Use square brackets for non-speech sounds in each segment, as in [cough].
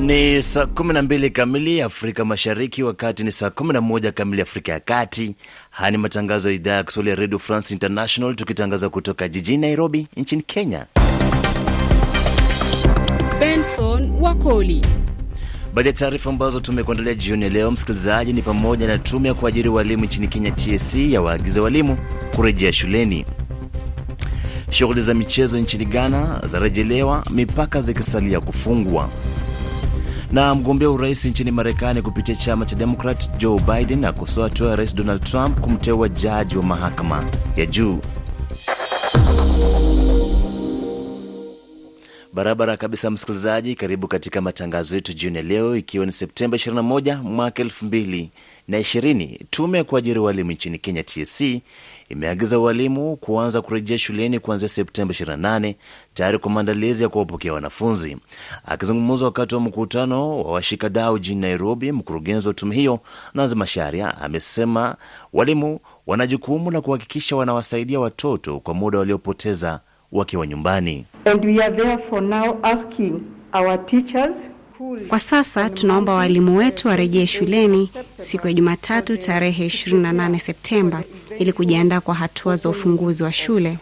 Ni saa 12 kamili Afrika Mashariki, wakati ni saa 11 kamili Afrika ya Kati. Haya ni matangazo ya idhaa ya Kiswahili ya Radio France International, tukitangaza kutoka jijini Nairobi nchini Kenya. Benson Wakoli. Baadhi ya taarifa ambazo tumekuandalia jioni ya leo, msikilizaji, ni pamoja na tume ya kuajiri walimu nchini Kenya TSC ya waagiza walimu kurejea shuleni. Shughuli za michezo nchini Ghana zarejelewa, mipaka zikisalia kufungwa na mgombea urais nchini Marekani kupitia chama cha Demokrat Joe Biden akosoa hatua ya rais Donald Trump kumteua jaji wa mahakama ya juu. Barabara kabisa, msikilizaji, karibu katika matangazo yetu jioni ya leo, ikiwa ni Septemba 21 mwaka 2020. Tume ya kuajiri walimu nchini Kenya TSC imeagiza walimu kuanza kurejea shuleni kuanzia Septemba 28 tayari kwa maandalizi ya kuwapokea wanafunzi. Akizungumza wakati wa mkutano wa washikadau jijini Nairobi, mkurugenzi wa tume hiyo Nazi Masharia amesema walimu wana jukumu la kuhakikisha wanawasaidia watoto kwa muda waliopoteza wakiwa nyumbani. And we are therefore now asking our teachers Kwa sasa tunaomba walimu wetu warejee shuleni siku ya Jumatatu tarehe 28 Septemba ili kujiandaa kwa hatua za ufunguzi wa shule.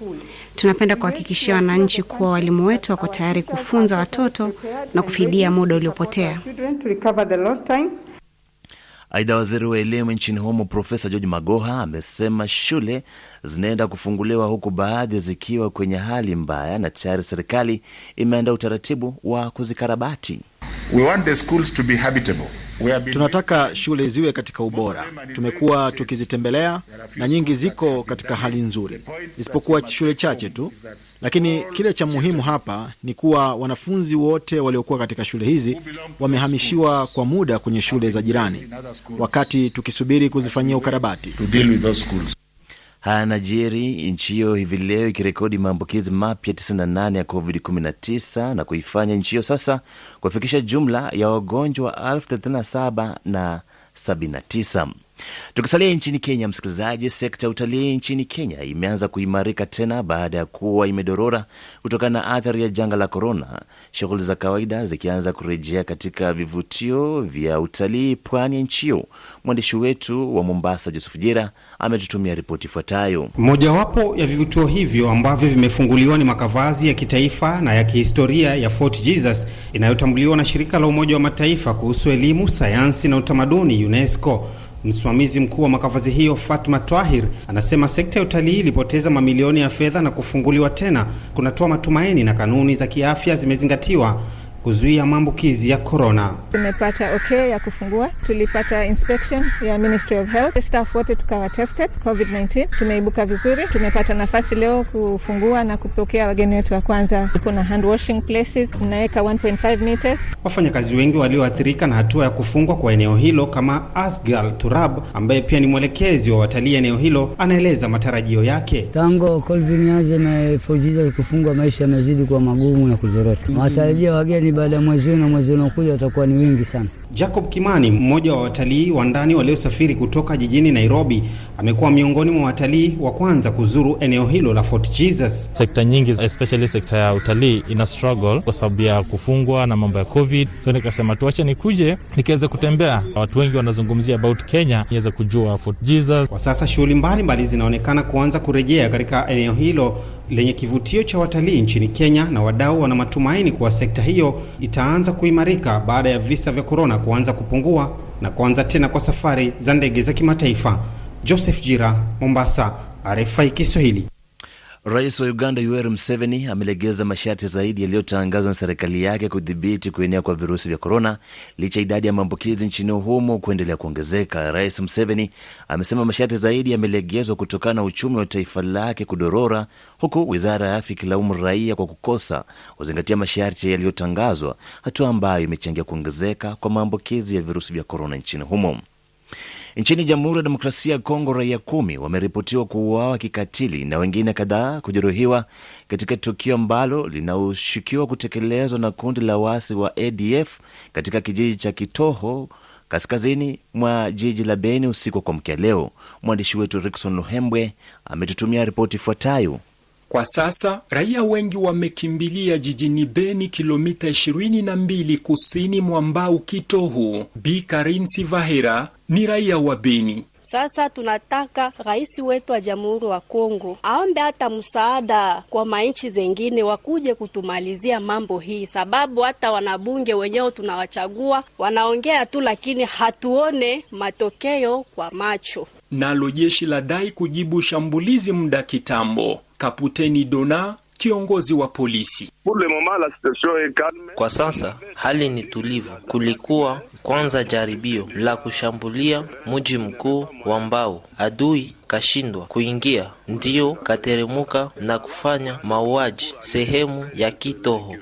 Tunapenda kuhakikishia wananchi kuwa walimu wetu wako tayari kufunza watoto na kufidia muda uliopotea. Aidha, waziri wa elimu nchini humo Profesa George Magoha amesema shule zinaenda kufunguliwa huku baadhi zikiwa kwenye hali mbaya na tayari serikali imeandaa utaratibu wa kuzikarabati. We want the schools to be habitable. Tunataka shule ziwe katika ubora. Tumekuwa tukizitembelea na nyingi ziko katika hali nzuri, isipokuwa shule chache tu. Lakini kile cha muhimu hapa ni kuwa wanafunzi wote waliokuwa katika shule hizi wamehamishiwa kwa muda kwenye shule za jirani, wakati tukisubiri kuzifanyia ukarabati. Najiri nchi hiyo hivi leo ikirekodi maambukizi mapya 98 ya COVID-19 na kuifanya nchi hiyo sasa kufikisha jumla ya wagonjwa 37 na 79. Tukisalia nchini Kenya, msikilizaji, sekta ya utalii nchini Kenya imeanza kuimarika tena baada ya kuwa imedorora kutokana na athari ya janga la korona, shughuli za kawaida zikianza kurejea katika vivutio vya utalii pwani ya nchi hiyo. Mwandishi wetu wa Mombasa, Joseph Jira, ametutumia ripoti ifuatayo. Mojawapo ya vivutio hivyo ambavyo vimefunguliwa ni makavazi ya kitaifa na ya kihistoria ya Fort Jesus inayotambuliwa na shirika la Umoja wa Mataifa kuhusu elimu, sayansi na utamaduni UNESCO. Msimamizi mkuu wa makavazi hiyo Fatma Twahir anasema sekta ya utalii ilipoteza mamilioni ya fedha na kufunguliwa tena. Kunatoa matumaini na kanuni za kiafya zimezingatiwa kuzuia maambukizi ya korona. Tumepata okay ya kufungua, tulipata inspection ya Ministry of Health, staff wote tukawa tested COVID-19, tumeibuka vizuri. Tumepata nafasi leo kufungua na kupokea wageni wetu wa kwanza. Kuna hand washing places, mnaweka 1.5 meters. Wafanyakazi wengi walioathirika na hatua ya kufungwa kwa eneo hilo kama Asgal Turab ambaye pia ni mwelekezi wa watalii eneo hilo anaeleza matarajio yake. Tangu COVID-19 na Fojiza kufungwa, maisha yamezidi kuwa magumu na kuzorota. matarajio wageni baada ya mwezi huu na mwezi unaokuja watakuwa ni wengi sana. Jacob Kimani, mmoja wa watalii wa ndani waliosafiri kutoka jijini Nairobi, amekuwa miongoni mwa watalii wa kwanza kuzuru eneo hilo la Fort Jesus. Sekta nyingi especially sekta ya utalii ina struggle kwa sababu ya kufungwa na mambo ya COVID, so nikasema tuache nikuje nikiweze kutembea. Watu wengi wanazungumzia about Kenya, niweze kujua Fort Jesus. Kwa sasa shughuli mbalimbali zinaonekana kuanza kurejea katika eneo hilo lenye kivutio cha watalii nchini Kenya, na wadau wana matumaini kuwa sekta hiyo itaanza kuimarika baada ya visa vya korona kuanza kupungua na kuanza tena kwa safari za ndege za kimataifa. Joseph Jira, Mombasa, RFI Kiswahili. Rais wa Uganda Yoweri Museveni amelegeza masharti zaidi yaliyotangazwa na serikali yake kudhibiti kuenea kwa virusi vya korona, licha idadi ya maambukizi nchini humo kuendelea kuongezeka. Rais Museveni amesema masharti zaidi yamelegezwa kutokana na uchumi wa taifa lake kudorora, huku wizara ya afya ikilaumu raia kwa kukosa kuzingatia masharti yaliyotangazwa, hatua ambayo imechangia kuongezeka kwa maambukizi ya virusi vya korona nchini humo. Nchini Jamhuri ya Demokrasia ya Kongo, raia kumi wameripotiwa kuuawa kikatili na wengine kadhaa kujeruhiwa katika tukio ambalo linaoshukiwa kutekelezwa na kundi la waasi wa ADF katika kijiji cha Kitoho kaskazini mwa jiji la Beni usiku wa kuamkia leo. Mwandishi wetu Rikson Luhembwe ametutumia ripoti ifuatayo. Kwa sasa raia wengi wamekimbilia jijini Beni, kilomita 22 kusini mwa Mbau Kitohu. Bi Karinsi Vahera ni raia wa Beni. Sasa tunataka rais wetu wa Jamhuri wa Kongo aombe hata msaada kwa manchi zengine wakuje kutumalizia mambo hii, sababu hata wanabunge wenyewe tunawachagua wanaongea tu, lakini hatuone matokeo kwa macho. Nalo jeshi la dai kujibu shambulizi muda kitambo. Kaputeni Dona kiongozi wa polisi. Kwa sasa hali ni tulivu. Kulikuwa kwanza jaribio la kushambulia mji mkuu wa Mbao, adui kashindwa kuingia, ndiyo kateremuka na kufanya mauaji sehemu ya Kitoho.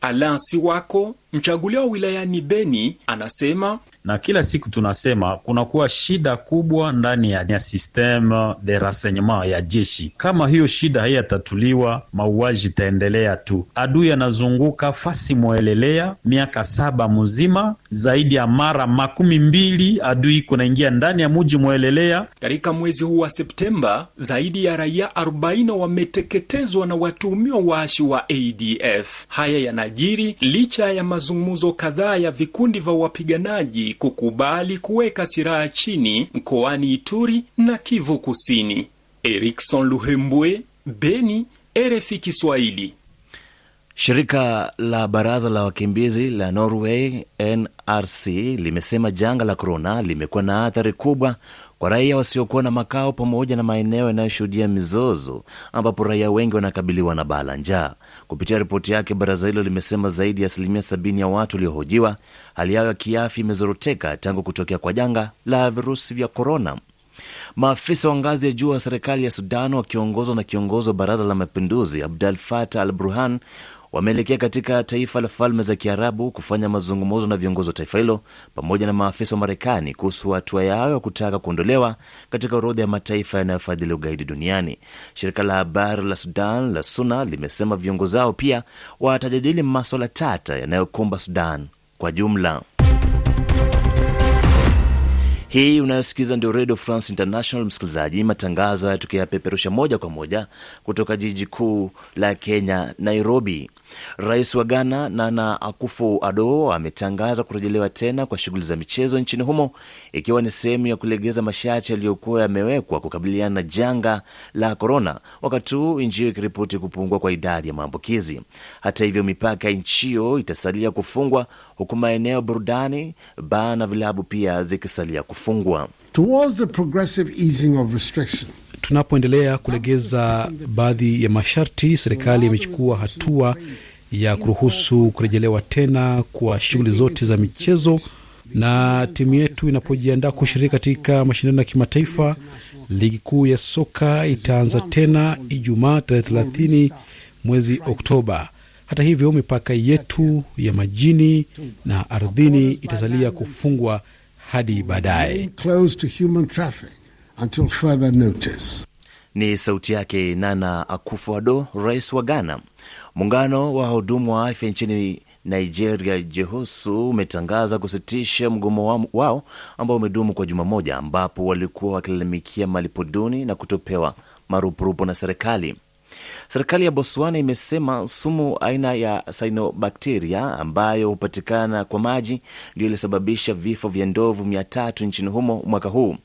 Alansi wako mchaguliwa wilayani Beni anasema na kila siku tunasema kunakuwa shida kubwa ndani ya, ya systeme de renseignement ya jeshi. Kama hiyo shida haiyatatuliwa, mauaji itaendelea tu. Adui anazunguka fasi mwelelea miaka saba mzima, zaidi ya mara makumi mbili adui kunaingia ndani ya muji mwelelea. Katika mwezi huu wa Septemba, zaidi ya raia 40 wameteketezwa na watuhumiwa waashi wa ADF. Haya yanajiri licha ya mazungumzo kadhaa ya vikundi vya wapiganaji kukubali kuweka silaha chini mkoani Ituri na Kivu Kusini. Erikson Luhembwe, Beni, RFI Kiswahili. Shirika la baraza la wakimbizi la Norway NRC limesema janga la korona limekuwa na athari kubwa kwa raia wasiokuwa na makao pamoja na maeneo yanayoshuhudia mizozo ambapo raia wengi wanakabiliwa na baa la njaa. Kupitia ripoti yake, baraza hilo limesema zaidi ya asilimia sabini ya watu waliohojiwa hali yao ya kiafya imezoroteka tangu kutokea kwa janga la virusi vya korona. Maafisa wa ngazi ya juu wa serikali ya Sudan wakiongozwa na kiongozi wa baraza la mapinduzi Abdel Fattah al Burhan wameelekea katika taifa la Falme za Kiarabu kufanya mazungumzo na viongozi wa taifa hilo pamoja na maafisa wa Marekani kuhusu hatua yao ya kutaka kuondolewa katika orodha ya mataifa yanayofadhili ugaidi duniani. Shirika la habari la Sudan la SUNA limesema viongozi hao pia watajadili maswala tata yanayokumba Sudan kwa jumla. Hii unayosikiza ndio Radio France International, msikilizaji. Matangazo haya tukiyapeperusha moja kwa moja kutoka jiji kuu la Kenya, Nairobi. Rais wa Ghana Nana Akufo-Addo ametangaza kurejelewa tena kwa shughuli za michezo nchini humo ikiwa ni sehemu ya kulegeza masharti yaliyokuwa yamewekwa kukabiliana na janga la korona, wakati huu nchi hiyo ikiripoti kupungua kwa idadi ya maambukizi. Hata hivyo, mipaka ya nchi hiyo itasalia kufungwa huku maeneo burudani, baa na vilabu pia zikisalia kufungwa. Tunapoendelea kulegeza baadhi ya masharti, serikali imechukua hatua ya kuruhusu kurejelewa tena kwa shughuli zote za michezo, na timu yetu inapojiandaa kushiriki katika mashindano ya kimataifa. Ligi kuu ya soka itaanza tena Ijumaa tarehe 30 mwezi Oktoba. Hata hivyo, mipaka yetu ya majini na ardhini itasalia kufungwa hadi baadaye. Until further notice. Ni sauti yake Nana Akufo-Addo, rais wa Ghana. Muungano wa wahudumu wa afya nchini Nigeria, JEHOSU, umetangaza kusitisha mgomo wao ambao umedumu kwa juma moja, ambapo walikuwa wakilalamikia malipo duni na kutopewa marupurupu na serikali. Serikali ya Botswana imesema sumu aina ya sinobakteria ambayo hupatikana kwa maji ndio ilisababisha vifo vya ndovu mia tatu nchini humo mwaka huu.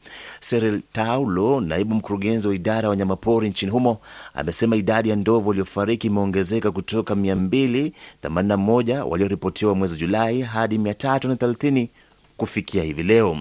Cyril Taulo, naibu mkurugenzi wa idara ya wanyamapori nchini humo, amesema idadi ya ndovu waliofariki imeongezeka kutoka 281 walioripotiwa mwezi Julai hadi 330 kufikia hivi leo.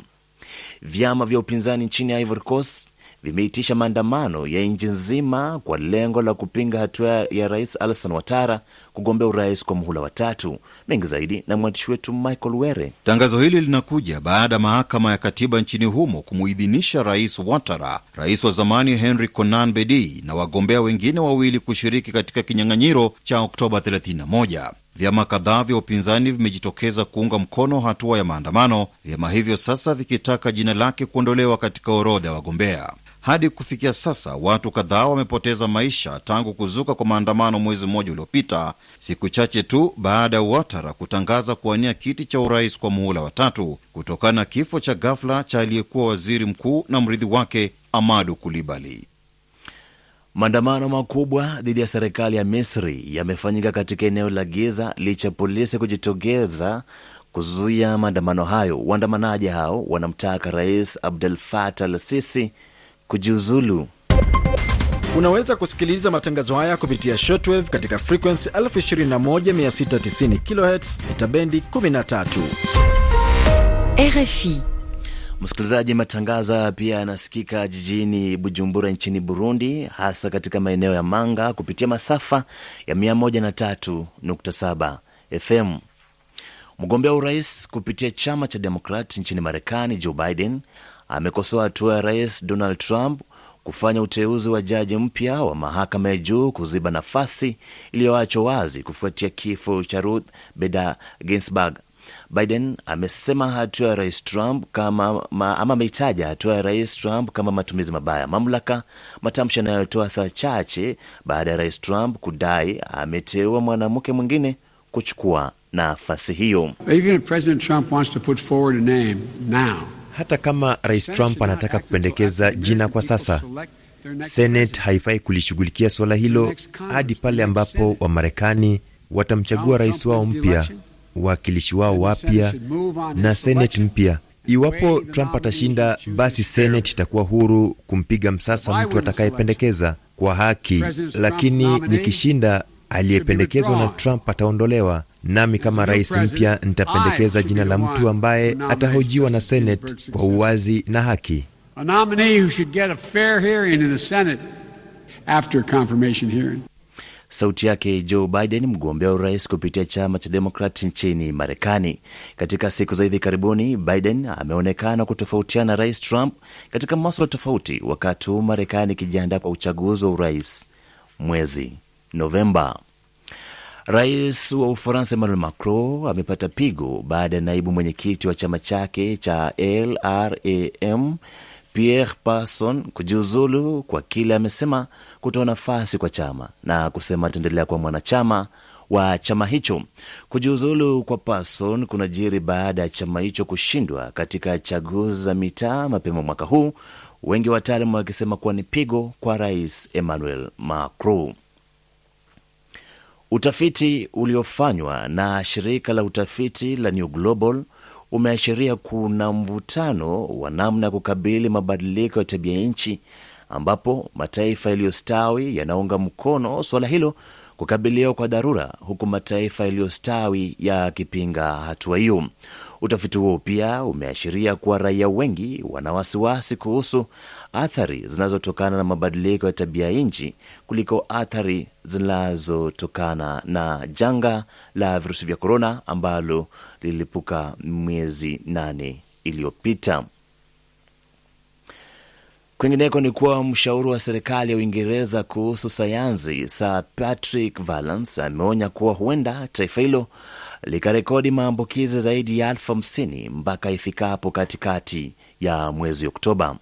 Vyama vya upinzani nchini Ivory Coast vimeitisha maandamano ya nchi nzima kwa lengo la kupinga hatua ya rais Alasan Watara kugombea urais kwa muhula watatu. Mengi zaidi na mwandishi wetu Michael Were. Tangazo hili linakuja baada ya mahakama ya katiba nchini humo kumuidhinisha rais Watara, rais wa zamani Henry Konan Bedi na wagombea wengine wawili kushiriki katika kinyang'anyiro cha Oktoba 31. Vyama kadhaa vya upinzani vimejitokeza kuunga mkono hatua ya maandamano, vyama hivyo sasa vikitaka jina lake kuondolewa katika orodha ya wagombea. Hadi kufikia sasa watu kadhaa wamepoteza maisha tangu kuzuka kwa maandamano mwezi mmoja uliopita, siku chache tu baada ya Ouattara kutangaza kuwania kiti cha urais kwa muhula wa tatu kutokana na kifo cha ghafla cha aliyekuwa waziri mkuu na mrithi wake Amadu Kulibali. Maandamano makubwa dhidi ya serikali ya Misri yamefanyika katika eneo la Giza licha polisi kujitokeza kuzuia maandamano hayo. Waandamanaji hao wanamtaka Rais Abdel Fattah al-Sisi kujiuzulu. Unaweza kusikiliza matangazo haya kupitia shortwave katika frequency 21690 kHz mita bendi 13. RFI. Msikilizaji, matangazo haya pia yanasikika jijini Bujumbura nchini Burundi, hasa katika maeneo ya Manga kupitia masafa ya 103.7 FM. Mgombea wa urais kupitia chama cha Demokrat nchini Marekani, Joe Biden amekosoa hatua ya Rais Donald Trump kufanya uteuzi wa jaji mpya wa mahakama ya juu kuziba nafasi iliyoachwa wazi kufuatia kifo cha Ruth Bader Ginsburg. Biden amesema hatua ya rais Trump kama ma, ama ameitaja hatua ya rais Trump kama matumizi mabaya ya mamlaka, matamshi yanayotoa saa chache baada ya rais Trump kudai ameteua mwanamke mwingine kuchukua nafasi hiyo. Hata kama rais Trump anataka kupendekeza jina kwa sasa, Senate haifai kulishughulikia suala hilo hadi pale ambapo Wamarekani watamchagua rais wao mpya wawakilishi wao wapya na Senate mpya. Iwapo Trump atashinda, basi Senate itakuwa huru kumpiga msasa mtu atakayependekeza kwa haki, lakini nikishinda, aliyependekezwa na Trump ataondolewa, nami kama rais mpya nitapendekeza jina la mtu ambaye atahojiwa na seneti kwa uwazi na haki. Sauti yake Joe Biden, mgombea wa urais kupitia chama cha Demokrat nchini Marekani. Katika siku za hivi karibuni, Biden ameonekana kutofautiana na rais Trump katika maswala tofauti, wakati huu Marekani ikijiandaa kwa uchaguzi wa urais mwezi Novemba. Rais wa Ufaransa Emmanuel Macron amepata pigo baada ya naibu mwenyekiti wa chama chake cha LRAM Pierre Parson kujiuzulu kwa kile amesema kutoa nafasi kwa chama na kusema ataendelea kuwa mwanachama wa chama hicho. Kujiuzulu kwa Parson kunajiri baada ya chama hicho kushindwa katika chaguzi za mitaa mapema mwaka huu, wengi wataalamu wakisema kuwa ni pigo kwa rais Emmanuel Macron. Utafiti uliofanywa na shirika la utafiti la New Global umeashiria kuna mvutano wa namna ya kukabili mabadiliko ya tabia nchi, ambapo mataifa yaliyostawi yanaunga mkono suala hilo kukabiliwa kwa dharura, huku mataifa yaliyostawi yakipinga hatua hiyo. Utafiti huo pia umeashiria kuwa raia wengi wana wasiwasi kuhusu athari zinazotokana na mabadiliko ya tabia nchi kuliko athari zinazotokana na janga la virusi vya korona ambalo lilipuka miezi nane iliyopita. Kwingineko ni kuwa mshauri wa serikali ya Uingereza kuhusu sayansi Sir Patrick Vallance ameonya kuwa huenda taifa hilo likarekodi maambukizi zaidi ya elfu hamsini mpaka ifikapo katikati ya mwezi Oktoba.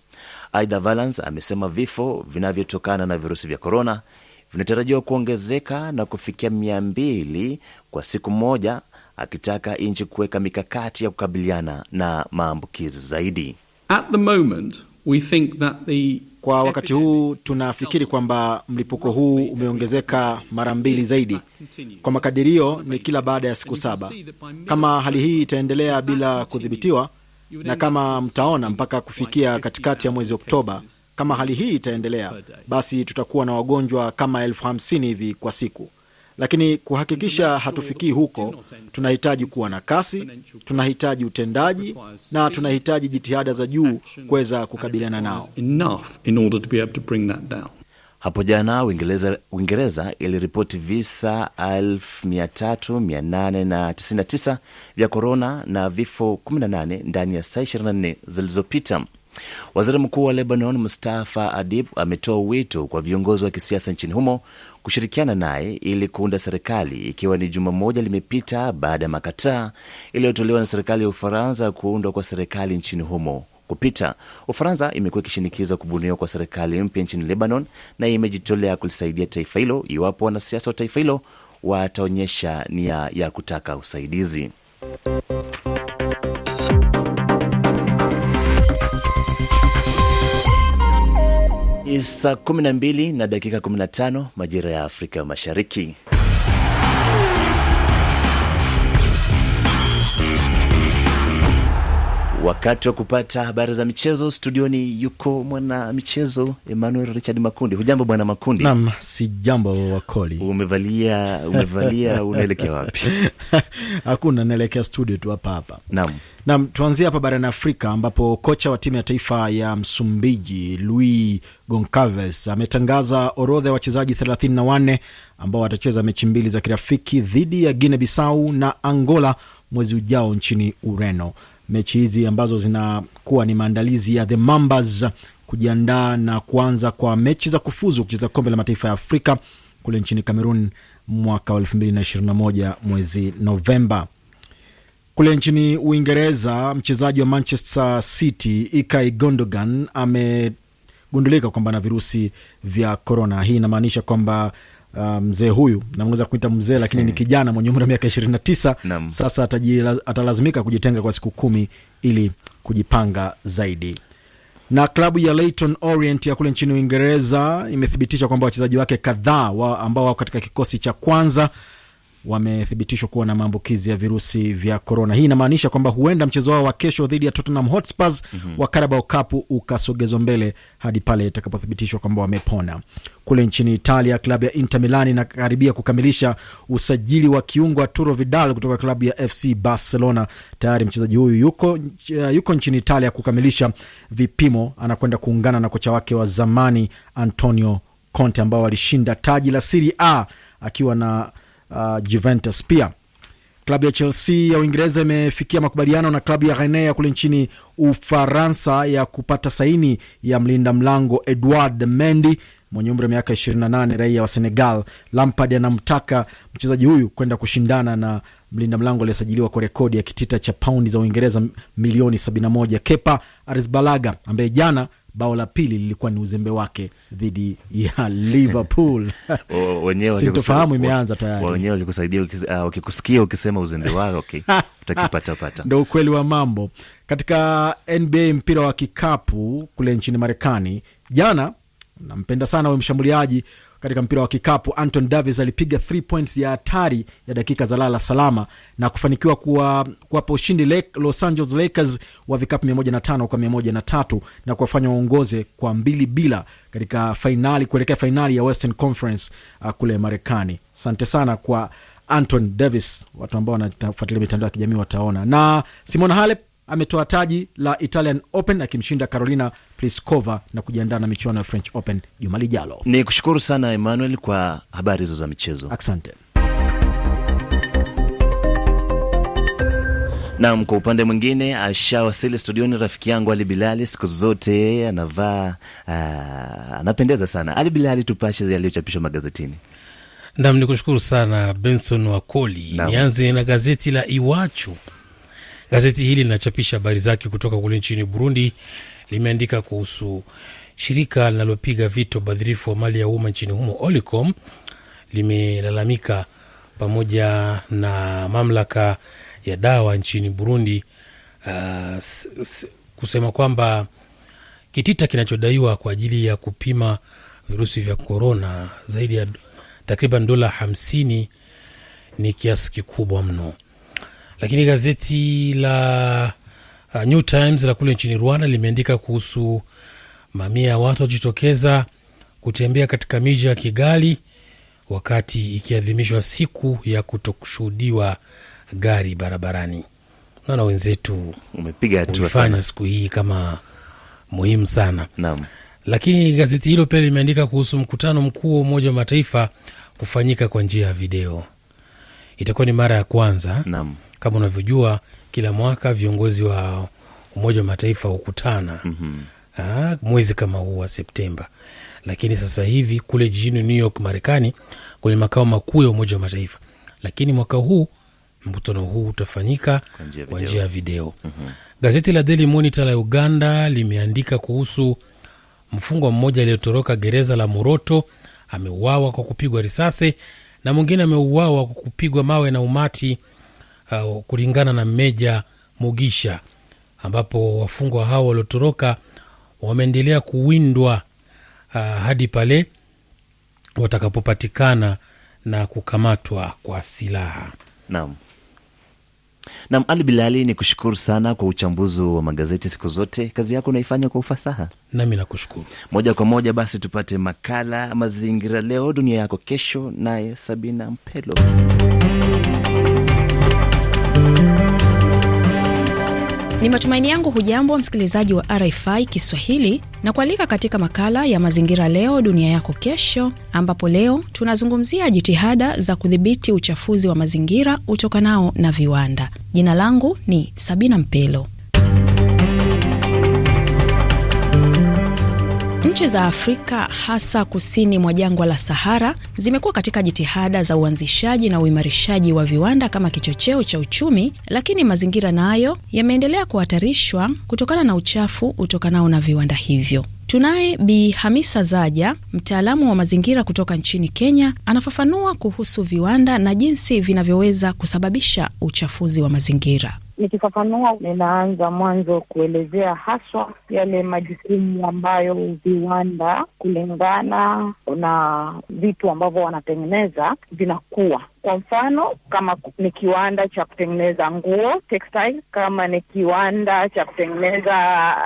Aidha, Valance amesema vifo vinavyotokana na virusi vya korona vinatarajiwa kuongezeka na kufikia mia mbili kwa siku moja, akitaka nchi kuweka mikakati ya kukabiliana na maambukizi zaidi. At the moment, we think that the Kwa wakati huu tunafikiri kwamba mlipuko huu umeongezeka mara mbili zaidi. Kwa makadirio ni kila baada ya siku saba. Kama hali hii itaendelea bila kudhibitiwa, na kama mtaona mpaka kufikia katikati ya mwezi Oktoba, kama hali hii itaendelea, basi tutakuwa na wagonjwa kama elfu hamsini hivi kwa siku. Lakini kuhakikisha hatufikii huko, tunahitaji kuwa na kasi, tunahitaji utendaji na tunahitaji jitihada za juu kuweza kukabiliana nao. enough in order to be able to bring that down. Hapo jana Uingereza, Uingereza iliripoti visa 3899 vya korona na vifo 18 ndani ya saa 24 zilizopita. Waziri mkuu wa Lebanon Mustafa Adib ametoa wito kwa viongozi wa kisiasa nchini humo kushirikiana naye ili kuunda serikali, ikiwa ni juma moja limepita baada ya makataa iliyotolewa na serikali ya Ufaransa kuundwa kwa serikali nchini humo kupita. Ufaransa imekuwa ikishinikiza kubuniwa kwa serikali mpya nchini Lebanon na imejitolea kulisaidia taifa hilo iwapo wanasiasa wa taifa hilo wataonyesha nia ya kutaka usaidizi. Ni saa 12 na dakika 15 majira ya Afrika Mashariki. Wakati wa kupata habari za michezo, studioni yuko mwana michezo Emmanuel Richard Makundi. Hujambo bwana Makundi? Naam, si jambo Wakoli. Umevalia, umevalia [laughs] unaelekea wapi? [laughs] Hakuna, naelekea studio tu hapa hapa. Naam. Naam, tuanzie hapa barani Afrika ambapo kocha wa timu ya taifa ya Msumbiji Luis Goncalves ametangaza orodha ya wachezaji 34 ambao watacheza mechi mbili za kirafiki dhidi ya Guinea Bissau na Angola mwezi ujao nchini Ureno. Mechi hizi ambazo zinakuwa ni maandalizi ya the Mambas kujiandaa na kuanza kwa mechi za kufuzu kucheza kombe la mataifa ya Afrika kule nchini Cameroon mwaka wa 2021 mwezi Novemba. Kule nchini Uingereza, mchezaji wa Manchester City Ilkay Gundogan amegundulika kwamba na virusi vya korona. Hii inamaanisha kwamba uh, mzee huyu namweza kuita mzee lakini ni kijana mwenye umri wa miaka ishirini na tisa. Sasa atajila, atalazimika kujitenga kwa siku kumi ili kujipanga zaidi. Na klabu ya Leyton Orient ya kule nchini Uingereza imethibitisha kwamba wachezaji wake kadhaa wa ambao wako katika kikosi cha kwanza wamethibitishwa kuwa na maambukizi ya virusi vya korona. Hii inamaanisha kwamba huenda mchezo wao wa kesho dhidi ya Tottenham Hotspurs wa Carabao Cup ukasogezwa mbele hadi pale itakapothibitishwa kwamba wamepona. Kule nchini Italia, klabu ya Inter Milan inakaribia kukamilisha usajili wa kiungo Arturo Vidal kutoka klabu ya FC Barcelona. Tayari mchezaji huyu yuko, uh, yuko nchini Italia kukamilisha vipimo. Anakwenda kuungana na kocha wake wa zamani Antonio Conte ambao walishinda taji la Serie A akiwa na uh, Juventus. Pia klabu ya Chelsea ya Uingereza imefikia makubaliano na klabu ya Rennes ya kule nchini Ufaransa ya kupata saini ya mlinda mlango Edouard Mendy mwenye umri wa miaka 28 raia wa Senegal. Lampard anamtaka mchezaji huyu kwenda kushindana na mlinda mlango aliyesajiliwa kwa rekodi ya kitita cha paundi za Uingereza milioni 71 Kepa Arrizabalaga ambaye jana bao la pili lilikuwa ni uzembe wake dhidi ya [laughs] Liverpool. Sintofahamu imeanza tayari. wenyewe walikusaidia ah, wakikusikia ukisema uzembe wake okay, [laughs] utakipatapata ndo ukweli wa mambo katika nba mpira wa kikapu kule nchini marekani jana nampenda sana huyo mshambuliaji katika mpira wa kikapu. Anton davis alipiga three points ya hatari ya dakika za lala salama na kufanikiwa kuwa- kuwapa ushindi los angeles lakers wa vikapu 105 kwa 103 na kuwafanya waongoze kwa mbili bila katika fainali kuelekea fainali ya western conference uh, kule marekani. Asante sana kwa anton davis watu ambao wanafuatilia mitandao ya kijamii wataona. Na simona halep ametoa taji la italian open akimshinda carolina pliskova na kujiandaa na michuano ya french open juma lijalo. Ni kushukuru sana emmanuel kwa habari hizo za michezo. Asante. Nam kwa upande mwingine ashawasili studioni rafiki yangu ali bilali siku zote anavaa ah, anapendeza sana. Ali bilali tupashe yaliyochapishwa magazetini. Nam, ni kushukuru sana Benson Wakoli. Nianze na gazeti la Iwachu. Gazeti hili linachapisha habari zake kutoka kule nchini Burundi. Limeandika kuhusu shirika linalopiga vita ubadhirifu wa mali ya umma nchini humo, Olicom, limelalamika pamoja na mamlaka ya dawa nchini Burundi uh, kusema kwamba kitita kinachodaiwa kwa ajili ya kupima virusi vya korona zaidi ya takriban dola hamsini ni kiasi kikubwa mno. Lakini gazeti la uh, New Times la kule nchini Rwanda limeandika kuhusu mamia ya watu wajitokeza kutembea katika miji ya Kigali wakati ikiadhimishwa siku ya kutokushuhudiwa gari barabarani. Naona wenzetu sana siku hii kama muhimu sana naam lakini gazeti hilo pia limeandika kuhusu mkutano mkuu wa Umoja wa Mataifa kufanyika kwa njia ya video. Itakuwa ni mara ya kwanza. Naam. Kama unavyojua, kila mwaka viongozi wa Umoja wa Mataifa hukutana mm -hmm. mwezi kama huu wa Septemba, lakini sasa hivi kule jijini New York, Marekani, kwenye makao makuu ya Umoja wa Mataifa, lakini mwaka huu mkutano huu utafanyika Kwa njia ya video. mm -hmm. Gazeti la Daily Monitor la Uganda limeandika kuhusu mfungwa mmoja aliyotoroka gereza la Moroto ameuawa kwa kupigwa risasi na mwingine ameuawa kwa kupigwa mawe na umati uh, kulingana na Meja Mugisha, ambapo wafungwa hao waliotoroka wameendelea kuwindwa uh, hadi pale watakapopatikana na kukamatwa kwa silaha. Naam. Nam Ali Bilali, ni kushukuru sana kwa uchambuzi wa magazeti siku zote. Kazi yako unaifanya kwa ufasaha, nami nakushukuru. Moja kwa moja basi tupate makala Mazingira Leo Dunia Yako Kesho, naye Sabina Mpelo. Ni matumaini yangu hujambo msikilizaji wa RFI Kiswahili na kualika katika makala ya mazingira leo dunia yako kesho, ambapo leo tunazungumzia jitihada za kudhibiti uchafuzi wa mazingira utokanao na viwanda. Jina langu ni Sabina Mpelo. Nchi za Afrika hasa kusini mwa jangwa la Sahara zimekuwa katika jitihada za uanzishaji na uimarishaji wa viwanda kama kichocheo cha uchumi, lakini mazingira nayo yameendelea kuhatarishwa kutokana na uchafu utokanao na viwanda hivyo. Tunaye Bi Hamisa Zaja, mtaalamu wa mazingira kutoka nchini Kenya, anafafanua kuhusu viwanda na jinsi vinavyoweza kusababisha uchafuzi wa mazingira. Nikifafanua, ninaanza mwanzo kuelezea haswa yale majukumu ambayo viwanda kulingana na vitu ambavyo wanatengeneza vinakuwa kwa mfano kama ni kiwanda cha kutengeneza nguo textile, kama ni kiwanda cha kutengeneza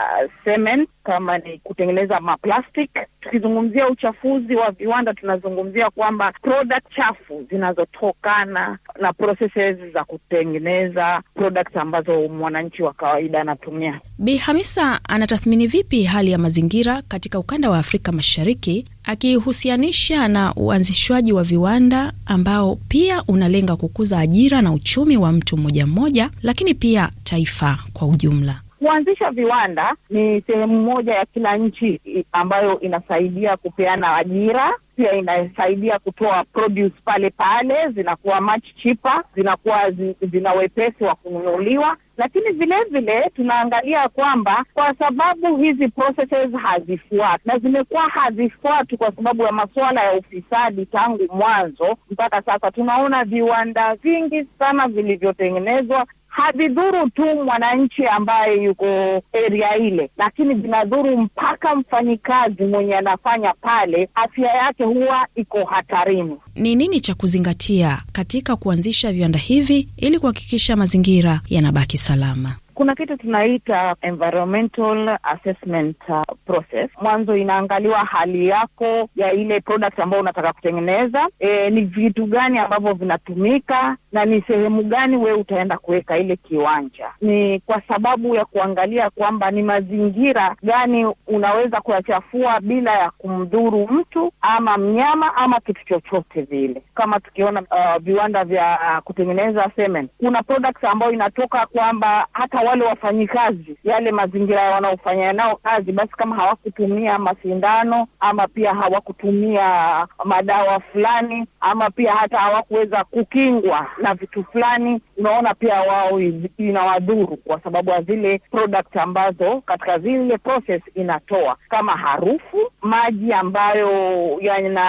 cement, kama ni kutengeneza maplastic. Tukizungumzia uchafuzi wa viwanda, tunazungumzia kwamba product chafu zinazotokana na processes za kutengeneza products ambazo mwananchi wa kawaida anatumia. Bi Hamisa anatathmini vipi hali ya mazingira katika ukanda wa Afrika Mashariki akihusianisha na uanzishwaji wa viwanda ambao pia unalenga kukuza ajira na uchumi wa mtu mmoja mmoja, lakini pia taifa kwa ujumla. Kuanzisha viwanda ni sehemu moja ya kila nchi ambayo inasaidia kupeana ajira, pia inasaidia kutoa produce pale pale, zinakuwa much cheaper, zinakuwa zi, zina wepesi wa kununuliwa. Lakini vile vile tunaangalia kwamba kwa sababu hizi processes hazifuati na zimekuwa hazifuati kwa sababu ya masuala ya ufisadi tangu mwanzo mpaka sasa, tunaona viwanda vingi sana vilivyotengenezwa havidhuru tu mwananchi ambaye yuko eria ile, lakini vinadhuru mpaka mfanyikazi mwenye anafanya pale, afya yake huwa iko hatarini. Ni nini cha kuzingatia katika kuanzisha viwanda hivi ili kuhakikisha mazingira yanabaki salama? Kuna kitu tunaita environmental assessment uh, process. Mwanzo inaangaliwa hali yako ya ile product ambayo unataka kutengeneza. E, ni vitu gani ambavyo vinatumika na ni sehemu gani wewe utaenda kuweka ile kiwanja. Ni kwa sababu ya kuangalia kwamba ni mazingira gani unaweza kuyachafua bila ya kumdhuru mtu ama mnyama ama kitu chochote vile. Kama tukiona uh, viwanda vya uh, kutengeneza cement, kuna products ambayo inatoka kwamba hata wale wafanyikazi yale mazingira wanaofanya nao kazi, basi kama hawakutumia masindano ama pia hawakutumia madawa fulani ama pia hata hawakuweza kukingwa na vitu fulani, unaona pia wao inawadhuru kwa sababu ya zile product ambazo katika zile process inatoa kama harufu, maji ambayo yana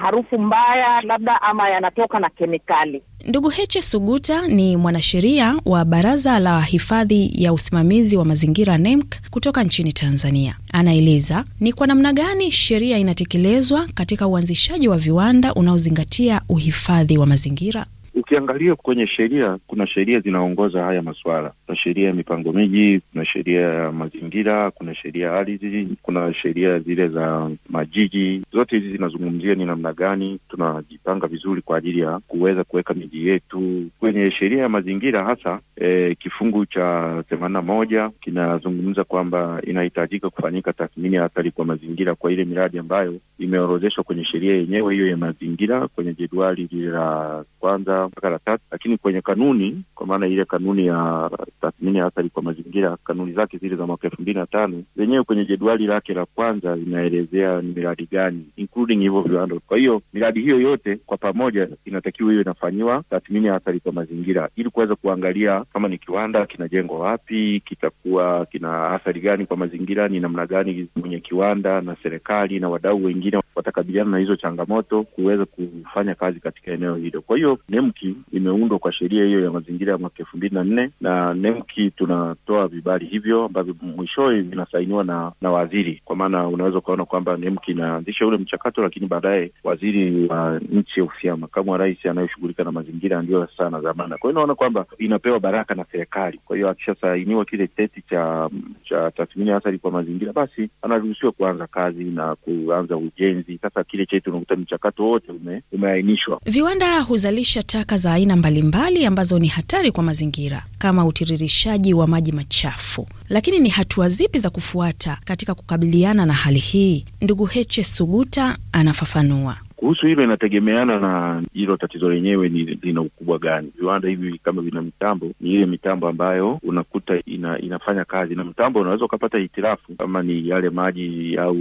harufu mbaya labda ama yanatoka na kemikali. Ndugu Heche Suguta ni mwanasheria wa Baraza la Hifadhi ya Usimamizi wa Mazingira NEMC kutoka nchini Tanzania. Anaeleza ni kwa namna gani sheria inatekelezwa katika uanzishaji wa viwanda unaozingatia uhifadhi wa mazingira. Ukiangalia kwenye sheria, kuna sheria zinaongoza haya masuala. Kuna sheria ya mipango miji, kuna sheria ya mazingira, kuna sheria ya ardhi, kuna sheria zile za majiji. Zote hizi zinazungumzia ni namna gani tunajipanga vizuri kwa ajili ya kuweza kuweka miji yetu. Kwenye sheria ya mazingira hasa e, kifungu cha themanini na moja kinazungumza kwamba inahitajika kufanyika tathmini ya athari kwa mazingira kwa ile miradi ambayo imeorodheshwa kwenye sheria yenyewe hiyo ya mazingira kwenye jedwali lile la kwanza mpaka la tatu, lakini kwenye kanuni, kwa maana ile kanuni ya tathmini ya athari kwa mazingira, kanuni zake zile za mwaka elfu mbili na tano zenyewe kwenye jedwali lake la kwanza linaelezea ni miradi gani including hivyo viwanda. Kwa hiyo miradi hiyo yote kwa pamoja inatakiwa hiyo inafanyiwa tathmini ya athari kwa mazingira ili kuweza kuangalia kama ni kiwanda kinajengwa wapi, kitakuwa kina athari gani kwa mazingira, ni namna gani mwenye kiwanda na serikali na wadau wengine watakabiliana na hizo changamoto kuweza kufanya kazi katika eneo hilo. Kwa hiyo NEMKI imeundwa kwa sheria hiyo ya mazingira ya mwaka elfu mbili na nne na NEMKI tunatoa vibali hivyo ambavyo mwishowe vinasainiwa na na waziri. Kwa maana unaweza ukaona kwamba NEMKI inaanzisha ule mchakato, lakini baadaye waziri wa nchi ofisi ya makamu wa rais anayeshughulika na mazingira ndiyo sana zamana. Kwa hiyo naona kwamba inapewa baraka na serikali. Kwa hiyo akishasainiwa kile cheti cha cha tathmini athari kwa mazingira, basi anaruhusiwa kuanza kazi na kuanza ujenzi. Sasa kile cheti unakuta mchakato wote ume, umeainishwa. Viwanda huzalisha taka za aina mbalimbali ambazo ni hatari kwa mazingira kama utiririshaji wa maji machafu. Lakini ni hatua zipi za kufuata katika kukabiliana na hali hii? Ndugu Heche Suguta anafafanua. Kuhusu hilo inategemeana na hilo tatizo lenyewe ni lina ukubwa gani. Viwanda hivi kama vina mitambo, ni ile mitambo ambayo unakuta ina, inafanya kazi, na mtambo unaweza ukapata hitilafu, kama ni yale maji au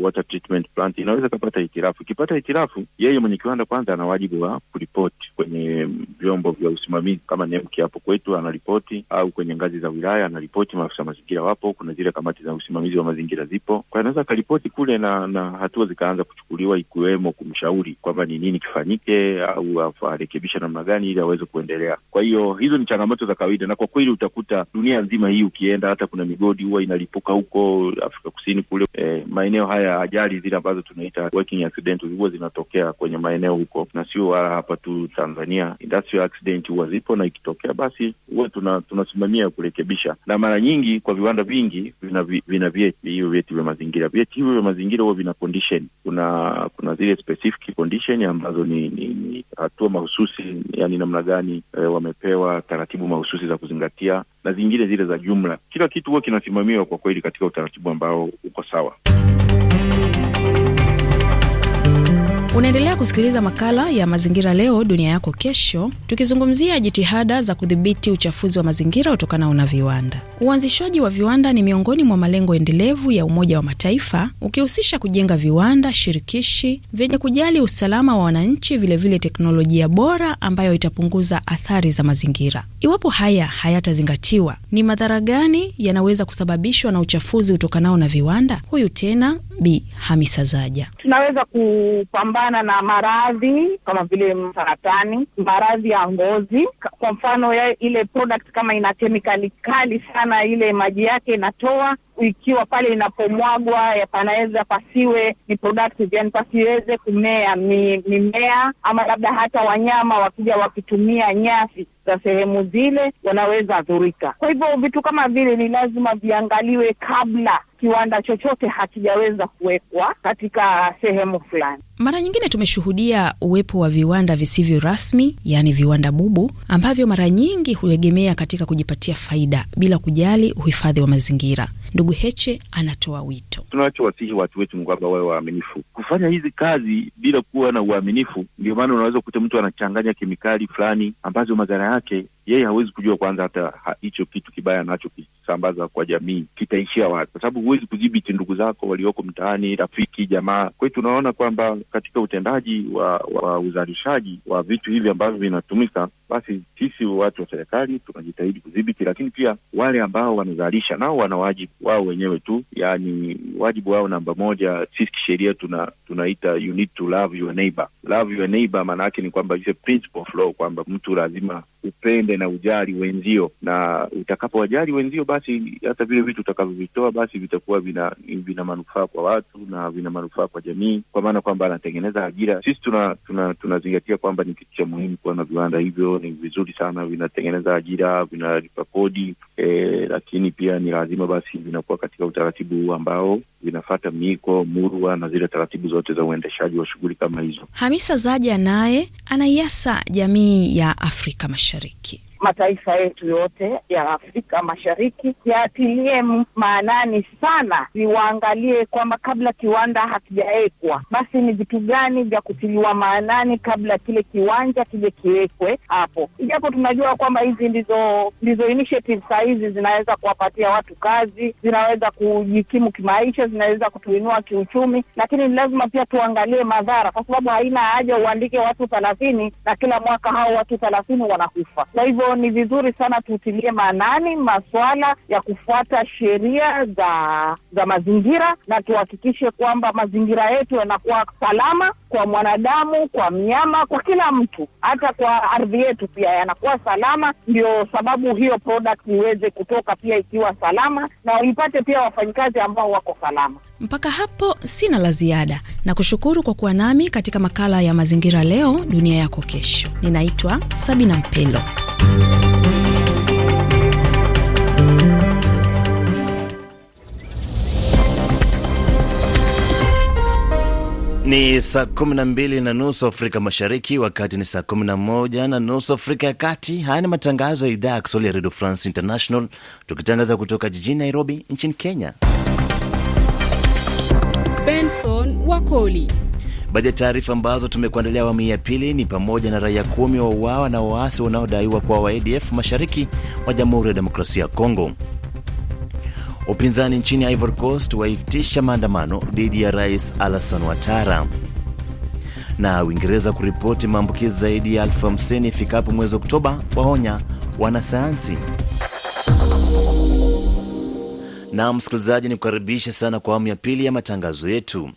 water treatment plant inaweza ikapata hitilafu. Ikipata hitilafu, yeye mwenye kiwanda kwanza ana wajibu wa kuripoti kwenye vyombo vya usimamizi kama NEMKI hapo kwetu anaripoti, au kwenye ngazi za wilaya anaripoti, maafisa mazingira wapo, kuna zile kamati za usimamizi wa mazingira zipo, kwa anaweza akaripoti kule na na hatua zikaanza kuchukuliwa ikiwemo kumshauri kwamba ni nini kifanyike au arekebisha namna gani ili aweze kuendelea. Kwa hiyo hizo ni changamoto za kawaida, na kwa kweli utakuta dunia nzima hii ukienda, hata kuna migodi huwa inalipuka huko Afrika Kusini kule, eh, maeneo haya, ajali zile ambazo tunaita working accident huwa zinatokea kwenye maeneo huko, na sio wala hapa tu Tanzania. Industrial accident huwa zipo, na ikitokea basi huwa tuna tunasimamia kurekebisha, na mara nyingi kwa viwanda vingi vina vina vyeti hivyo vyeti vya mazingira. Vyeti hivyo vya mazingira huwa vina condition, kuna kuna zile specific condition ambazo ni, ni, ni hatua mahususi, yani namna gani e, wamepewa taratibu mahususi za kuzingatia na zingine zile za jumla. Kila kitu huwa kinasimamiwa kwa kweli katika utaratibu ambao uko sawa. Unaendelea kusikiliza makala ya mazingira leo dunia yako kesho, tukizungumzia jitihada za kudhibiti uchafuzi wa mazingira utokanao na viwanda. Uanzishwaji wa viwanda ni miongoni mwa malengo endelevu ya Umoja wa Mataifa, ukihusisha kujenga viwanda shirikishi vyenye kujali usalama wa wananchi, vilevile teknolojia bora ambayo itapunguza athari za mazingira. Iwapo haya hayatazingatiwa, ni madhara gani yanaweza kusababishwa na uchafuzi utokanao na viwanda? Huyu tena Bi Hamisa Zaja. Tunaweza kupambana na maradhi kama vile saratani, maradhi ya ngozi. Kwa mfano ya ile product kama ina kemikali kali sana, ile maji yake inatoa ikiwa pale inapomwagwa panaweza pasiwe ni productive, yani pasiweze kumea mi, mimea ama labda hata wanyama wakija wakitumia nyasi za sehemu zile wanaweza dhurika. Kwa hivyo vitu kama vile ni lazima viangaliwe kabla kiwanda chochote hakijaweza kuwekwa katika sehemu fulani. Mara nyingine tumeshuhudia uwepo wa viwanda visivyo rasmi, yaani viwanda bubu, ambavyo mara nyingi huegemea katika kujipatia faida bila kujali uhifadhi wa mazingira. Ndugu Heche anatoa wito. Tunachowasihi watu wetu ni kwamba wawe waaminifu kufanya hizi kazi bila kuwa na uaminifu. Ndio maana unaweza kukuta mtu anachanganya kemikali fulani ambazo madhara yake yeye hawezi kujua kwanza hata hicho kitu kibaya anachokisambaza kwa jamii kitaishia wapi, kwa sababu huwezi kudhibiti ndugu zako walioko mtaani, rafiki, jamaa. Kwa hiyo tunaona kwamba katika utendaji wa, wa uzalishaji wa vitu hivi ambavyo vinatumika, basi sisi watu wa serikali tunajitahidi kudhibiti, lakini pia wale ambao wanazalisha nao wana wajibu wao wenyewe tu, yaani wajibu wao namba moja, sisi kisheria tuna tunaita you need to love your neighbor. Love your neighbor maana yake ni kwamba ile principle of law kwamba mtu lazima upende na ujali wenzio, na utakapowajali wenzio, basi hata vile vitu utakavyovitoa basi vitakuwa vina vina manufaa kwa watu na vina manufaa kwa jamii, kwa maana kwamba anatengeneza ajira. Sisi tuna tunazingatia tuna kwamba ni kitu cha muhimu kuwa na viwanda hivyo, ni vizuri sana, vinatengeneza ajira, vinalipa kodi eh, lakini pia ni lazima basi vinakuwa katika utaratibu huu ambao vinafata miko murwa na zile taratibu zote za uendeshaji wa shughuli kama hizo. Hamisa Zaja naye anaiasa jamii ya Afrika Mashariki. Mataifa yetu yote ya Afrika Mashariki yaatilie maanani sana, ziwaangalie kwamba kabla kiwanda hakijawekwa, basi ni vitu gani vya kutiliwa maanani kabla kile kiwanja kije kiwekwe hapo. Ijapo tunajua kwamba hizi ndizo ndizo initiative saa hizi zinaweza kuwapatia watu kazi, zinaweza kujikimu kimaisha, zinaweza kutuinua kiuchumi, lakini ni lazima pia tuangalie madhara, kwa sababu haina haja uandike watu thelathini na kila mwaka hao watu thelathini wanakufa. Kwa hivyo ni vizuri sana tutilie maanani masuala ya kufuata sheria za za mazingira na tuhakikishe kwamba mazingira yetu yanakuwa salama kwa mwanadamu, kwa mnyama, kwa kila mtu, hata kwa ardhi yetu pia yanakuwa salama. Ndio sababu hiyo product iweze kutoka pia ikiwa salama na ipate pia wafanyikazi ambao wako salama. Mpaka hapo sina la ziada na kushukuru kwa kuwa nami katika makala ya mazingira leo dunia yako kesho. Ninaitwa Sabina Mpelo. Ni saa kumi na nusu Afrika Mashariki, wakati ni saa kumi na nusu Afrika ya Kati. Haya ni matangazo ya idhaa ya Kiswahili ya Redio France International, tukitangaza kutoka jijini Nairobi nchini Kenya. Benson Wakoli. Baadhi ya taarifa ambazo tumekuandalia awamu ya pili ni pamoja na raia kumi wa uawa na waasi wanaodaiwa kuwa wa ADF mashariki mwa Jamhuri ya Demokrasia ya Kongo. Upinzani nchini Ivory Coast waitisha maandamano dhidi ya Rais Alassane Ouattara, na Uingereza kuripoti maambukizi zaidi ya elfu hamsini ifikapo mwezi Oktoba, waonya wanasayansi. Na msikilizaji, ni kukaribisha sana kwa awamu ya pili ya matangazo yetu.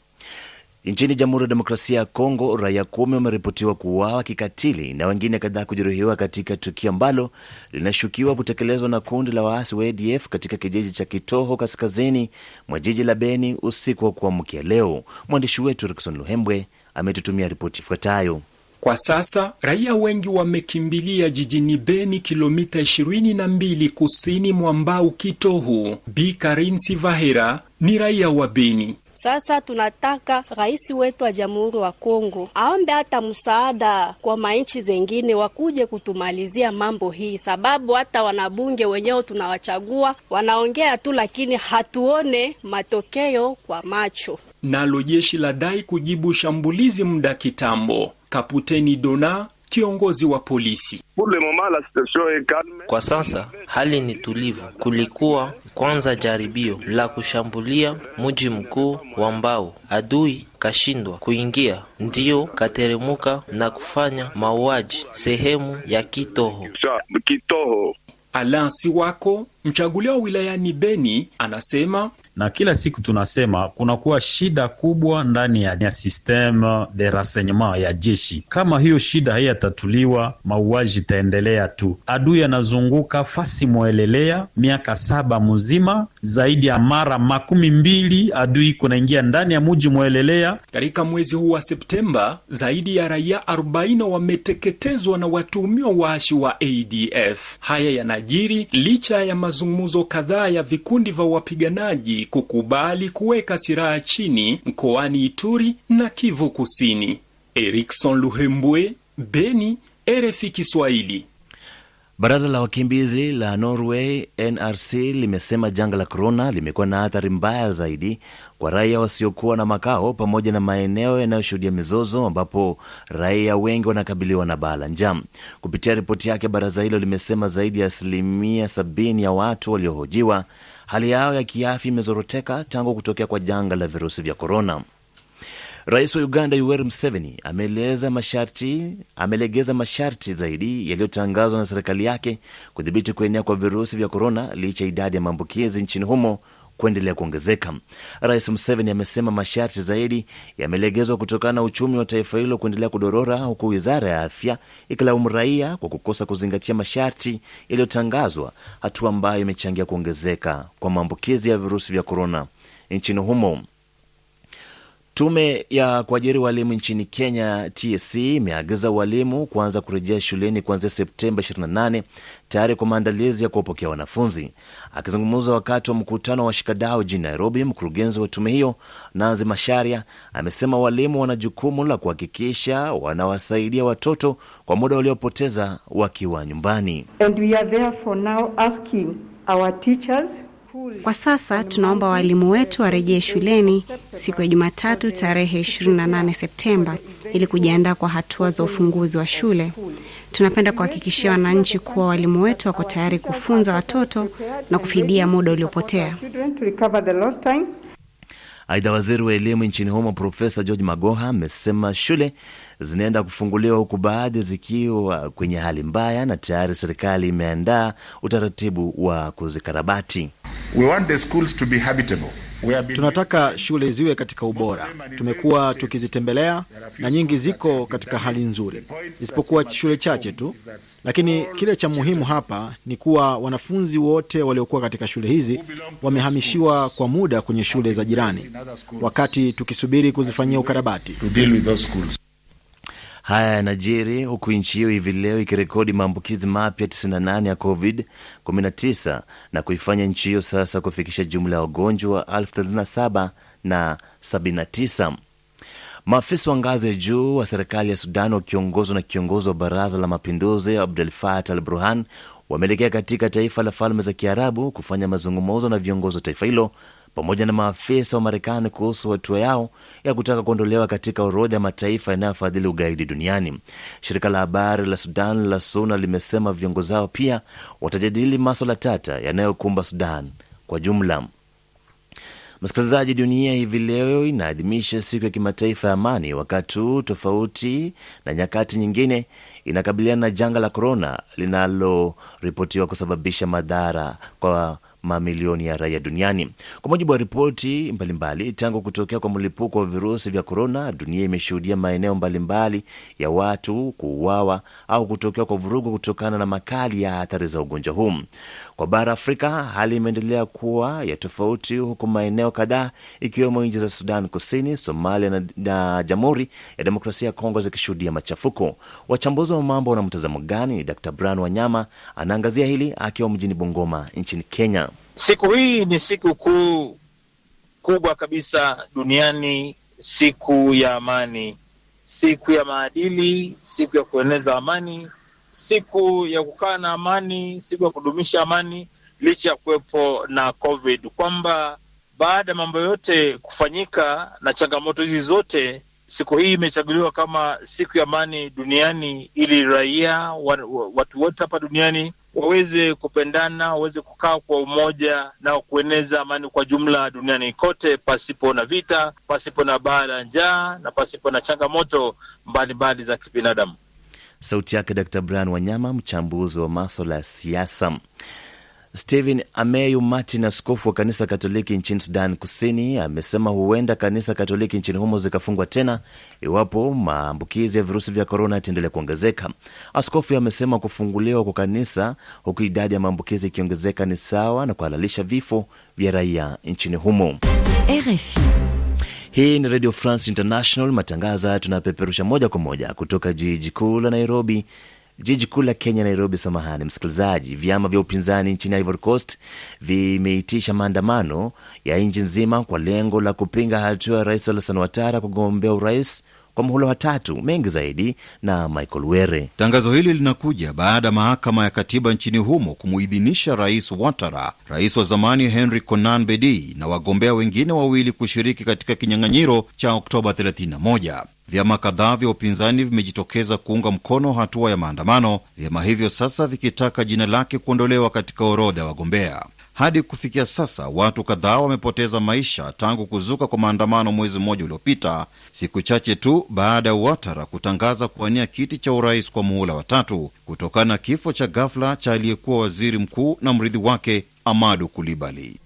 Nchini Jamhuri ya Demokrasia ya Kongo, raia kumi wameripotiwa kuuawa kikatili na wengine kadhaa kujeruhiwa katika tukio ambalo linashukiwa kutekelezwa na kundi la waasi wa ADF katika kijiji cha Kitoho, kaskazini mwa jiji la Beni usiku wa kuamkia leo. Mwandishi wetu Rikson Luhembwe ametutumia ripoti ifuatayo. Kwa sasa raia wengi wamekimbilia jijini Beni, kilomita 22 kusini mwa Mbau Kitohu. Bi Karinsi Vahera ni raia wa Beni. Sasa tunataka rais wetu wa Jamhuri wa Kongo aombe hata msaada kwa manchi zengine wakuje kutumalizia mambo hii, sababu hata wanabunge wenyewe tunawachagua wanaongea tu, lakini hatuone matokeo kwa macho. Nalo jeshi la dai kujibu shambulizi muda kitambo. Kaputeni Dona kiongozi wa polisi. Kwa sasa hali ni tulivu. Kulikuwa kwanza jaribio la kushambulia mji mkuu wa Mbao, adui kashindwa kuingia, ndiyo kateremuka na kufanya mauaji sehemu ya Kitoho. Alansi wako mchaguliwa wilayani Beni anasema na kila siku tunasema kunakuwa shida kubwa ndani ya, ya systeme de renseignement ya jeshi. Kama hiyo shida haiyatatuliwa, mauaji itaendelea tu. Adui anazunguka fasi mwelelea miaka saba mzima, zaidi ya mara makumi mbili adui kunaingia ndani ya muji mwelelea. Katika mwezi huu wa Septemba, zaidi ya raia 40 wameteketezwa na watuhumiwa waashi wa ADF. Haya yanajiri licha ya mazungumzo kadhaa ya vikundi vya wapiganaji kukubali kuweka silaha chini mkoani Ituri na Kivu Kusini. Erikson Luhembwe, Beni, RFI Kiswahili. Baraza la wakimbizi la Norway NRC limesema janga la korona limekuwa na athari mbaya zaidi kwa raia wasiokuwa na makao pamoja na maeneo yanayoshuhudia mizozo ambapo raia wengi wanakabiliwa na baa la njaa. Kupitia ripoti yake, baraza hilo limesema zaidi ya asilimia sabini ya watu waliohojiwa hali yao ya kiafya imezoroteka tangu kutokea kwa janga la virusi vya korona. Rais wa Uganda Yoweri Museveni ameeleza masharti amelegeza masharti zaidi yaliyotangazwa na serikali yake kudhibiti kuenea kwa virusi vya korona licha ya idadi ya maambukizi nchini humo kuendelea kuongezeka. Rais Museveni amesema masharti zaidi yamelegezwa kutokana na uchumi wa taifa hilo kuendelea kudorora, huku wizara ya afya ikilaumu raia kwa kukosa kuzingatia masharti yaliyotangazwa, hatua ambayo imechangia kuongezeka kwa maambukizi ya virusi vya korona nchini humo. Tume ya kuajiri walimu nchini Kenya, TSC, imeagiza walimu kuanza kurejea shuleni kuanzia Septemba 28 tayari kwa maandalizi ya kuwapokea wanafunzi. Akizungumza wakati wa mkutano wa washikadau jijini Nairobi, mkurugenzi wa tume hiyo Nanzi Masharia amesema walimu wana jukumu la kuhakikisha wanawasaidia watoto kwa muda waliopoteza wakiwa nyumbani. And we are therefore now asking our teachers kwa sasa tunaomba walimu wetu warejee shuleni siku ya Jumatatu tarehe 28 Septemba ili kujiandaa kwa hatua za ufunguzi wa shule. Tunapenda kuhakikishia wananchi kuwa walimu wetu wako tayari kufunza watoto na kufidia muda uliopotea. Aidha, waziri wa elimu nchini humo Profesa George Magoha amesema shule zinaenda kufunguliwa huku baadhi zikiwa kwenye hali mbaya na tayari serikali imeandaa utaratibu wa kuzikarabati. We want the schools to be habitable. Tunataka shule ziwe katika ubora. Tumekuwa tukizitembelea na nyingi ziko katika hali nzuri, isipokuwa shule chache tu. Lakini kile cha muhimu hapa ni kuwa wanafunzi wote waliokuwa katika shule hizi wamehamishiwa kwa muda kwenye shule za jirani, wakati tukisubiri kuzifanyia ukarabati. Haya yanajiri huku nchi hiyo hivi leo ikirekodi maambukizi mapya 98 ya COVID-19 na kuifanya nchi hiyo sasa kufikisha jumla ya wagonjwa 37 na 79. Maafisa wa ngazi ya juu wa serikali ya Sudan wakiongozwa na kiongozi wa baraza la mapinduzi Abdel Fattah al Burhan wameelekea katika taifa la Falme za Kiarabu kufanya mazungumzo na viongozi wa taifa hilo pamoja na maafisa wa Marekani kuhusu hatua yao ya kutaka kuondolewa katika orodha ya mataifa yanayofadhili ugaidi duniani. Shirika la habari la Sudan la SUNA limesema viongozi hao pia watajadili maswala tata yanayokumba Sudan kwa jumla. Msikilizaji, dunia hivi leo inaadhimisha siku ya kimataifa ya amani, wakati huu tofauti na nyakati nyingine inakabiliana na janga la korona linaloripotiwa kusababisha madhara kwa mamilioni ya raia duniani. Kwa mujibu wa ripoti mbalimbali, tangu kutokea kwa mlipuko wa virusi vya korona, dunia imeshuhudia maeneo mbalimbali ya watu kuuawa au kutokea kwa vurugu kutokana na makali ya athari za ugonjwa huu. Kwa bara Afrika, hali imeendelea kuwa ya tofauti, huku maeneo kadhaa ikiwemo nchi za Sudan Kusini, Somalia na, na Jamhuri ya Demokrasia ya Kongo zikishuhudia machafuko. Wachambuzi wa mambo wana mtazamo gani? Dr Brian Wanyama anaangazia hili akiwa mjini Bungoma nchini Kenya. Siku hii ni siku kuu kubwa kabisa duniani, siku ya amani, siku ya maadili, siku ya kueneza amani, siku ya kukaa na amani, siku ya kudumisha amani, licha ya kuwepo na COVID, kwamba baada ya mambo yote kufanyika na changamoto hizi zote, siku hii imechaguliwa kama siku ya amani duniani, ili raia wa, wa, watu wote hapa duniani waweze kupendana, waweze kukaa kwa umoja na kueneza amani kwa jumla duniani kote, pasipo na vita, pasipo na baa la njaa na pasipo na changamoto mbalimbali za kibinadamu. Sauti yake Dr Brian Wanyama, mchambuzi wa maswala ya siasa. Stephen Ameyu Martin, askofu wa kanisa Katoliki nchini Sudan Kusini, amesema huenda kanisa Katoliki nchini humo zikafungwa tena iwapo maambukizi ya virusi vya korona yataendelea kuongezeka. Askofu amesema kufunguliwa kwa kanisa huku idadi ya maambukizi ikiongezeka ni sawa na kuhalalisha vifo vya raia nchini humo. RFI. Hii ni Radio France International. Matangazo haya tunapeperusha moja kwa moja kutoka jiji kuu la Nairobi jiji kuu la Kenya, Nairobi. Samahani msikilizaji. Vyama vya upinzani nchini Ivory Coast vimeitisha maandamano ya nchi nzima kwa lengo la kupinga hatua ya Rais Alassane Ouattara kugombea urais kwa muhula wa tatu. Mengi zaidi na Michael Were. Tangazo hili linakuja baada ya mahakama ya katiba nchini humo kumuidhinisha Rais Watara, rais wa zamani Henry Konan Bedi na wagombea wengine wawili kushiriki katika kinyang'anyiro cha Oktoba 31. Vyama kadhaa vya upinzani vimejitokeza kuunga mkono hatua ya maandamano, vyama hivyo sasa vikitaka jina lake kuondolewa katika orodha ya wagombea. Hadi kufikia sasa watu kadhaa wamepoteza maisha tangu kuzuka kwa maandamano mwezi mmoja uliopita, siku chache tu baada ya Watara kutangaza kuwania kiti cha urais kwa muhula wa tatu kutokana na kifo cha ghafla cha aliyekuwa waziri mkuu na mrithi wake Amadu Kulibali.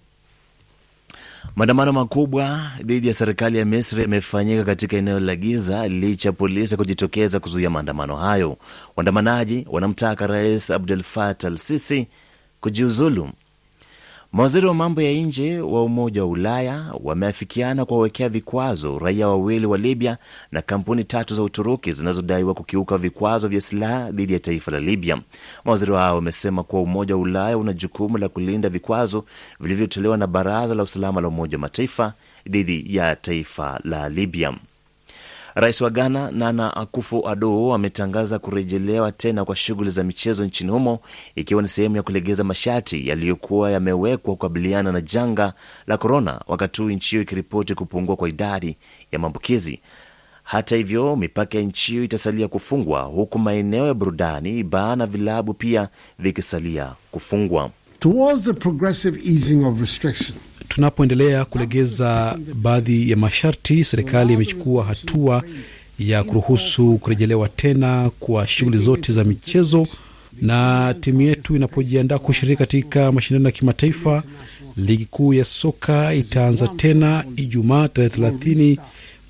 Maandamano makubwa dhidi ya serikali ya Misri yamefanyika katika eneo la Giza licha ya polisi kujitokeza kuzuia maandamano hayo. Waandamanaji wanamtaka Rais Abdel Fattah al Sisi kujiuzulu. Mawaziri wa mambo ya nje wa Umoja wa Ulaya wameafikiana kuwawekea vikwazo raia wawili wa Libya na kampuni tatu za Uturuki zinazodaiwa kukiuka vikwazo vya silaha dhidi ya taifa la Libya. Mawaziri hao wamesema kuwa Umoja wa Ulaya una jukumu la kulinda vikwazo vilivyotolewa na Baraza la Usalama la Umoja wa Mataifa dhidi ya taifa la Libya. Rais wa Ghana Nana Akufo-Addo ametangaza kurejelewa tena kwa shughuli za michezo nchini humo ikiwa ni sehemu ya kulegeza masharti yaliyokuwa yamewekwa kukabiliana na janga la korona, wakati huu nchi hiyo ikiripoti kupungua kwa idadi ya maambukizi. Hata hivyo, mipaka ya nchi hiyo itasalia kufungwa huku maeneo ya burudani, baa na vilabu pia vikisalia kufungwa. Towards the progressive easing of restriction. Tunapoendelea kulegeza baadhi ya masharti, serikali imechukua hatua ya kuruhusu kurejelewa tena kwa shughuli zote za michezo, na timu yetu inapojiandaa kushiriki katika mashindano ya kimataifa. Ligi kuu ya soka itaanza tena Ijumaa tarehe 30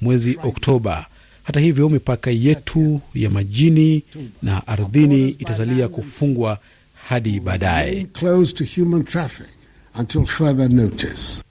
mwezi Oktoba. Hata hivyo, mipaka yetu ya majini na ardhini itasalia kufungwa hadi baadaye until further notice.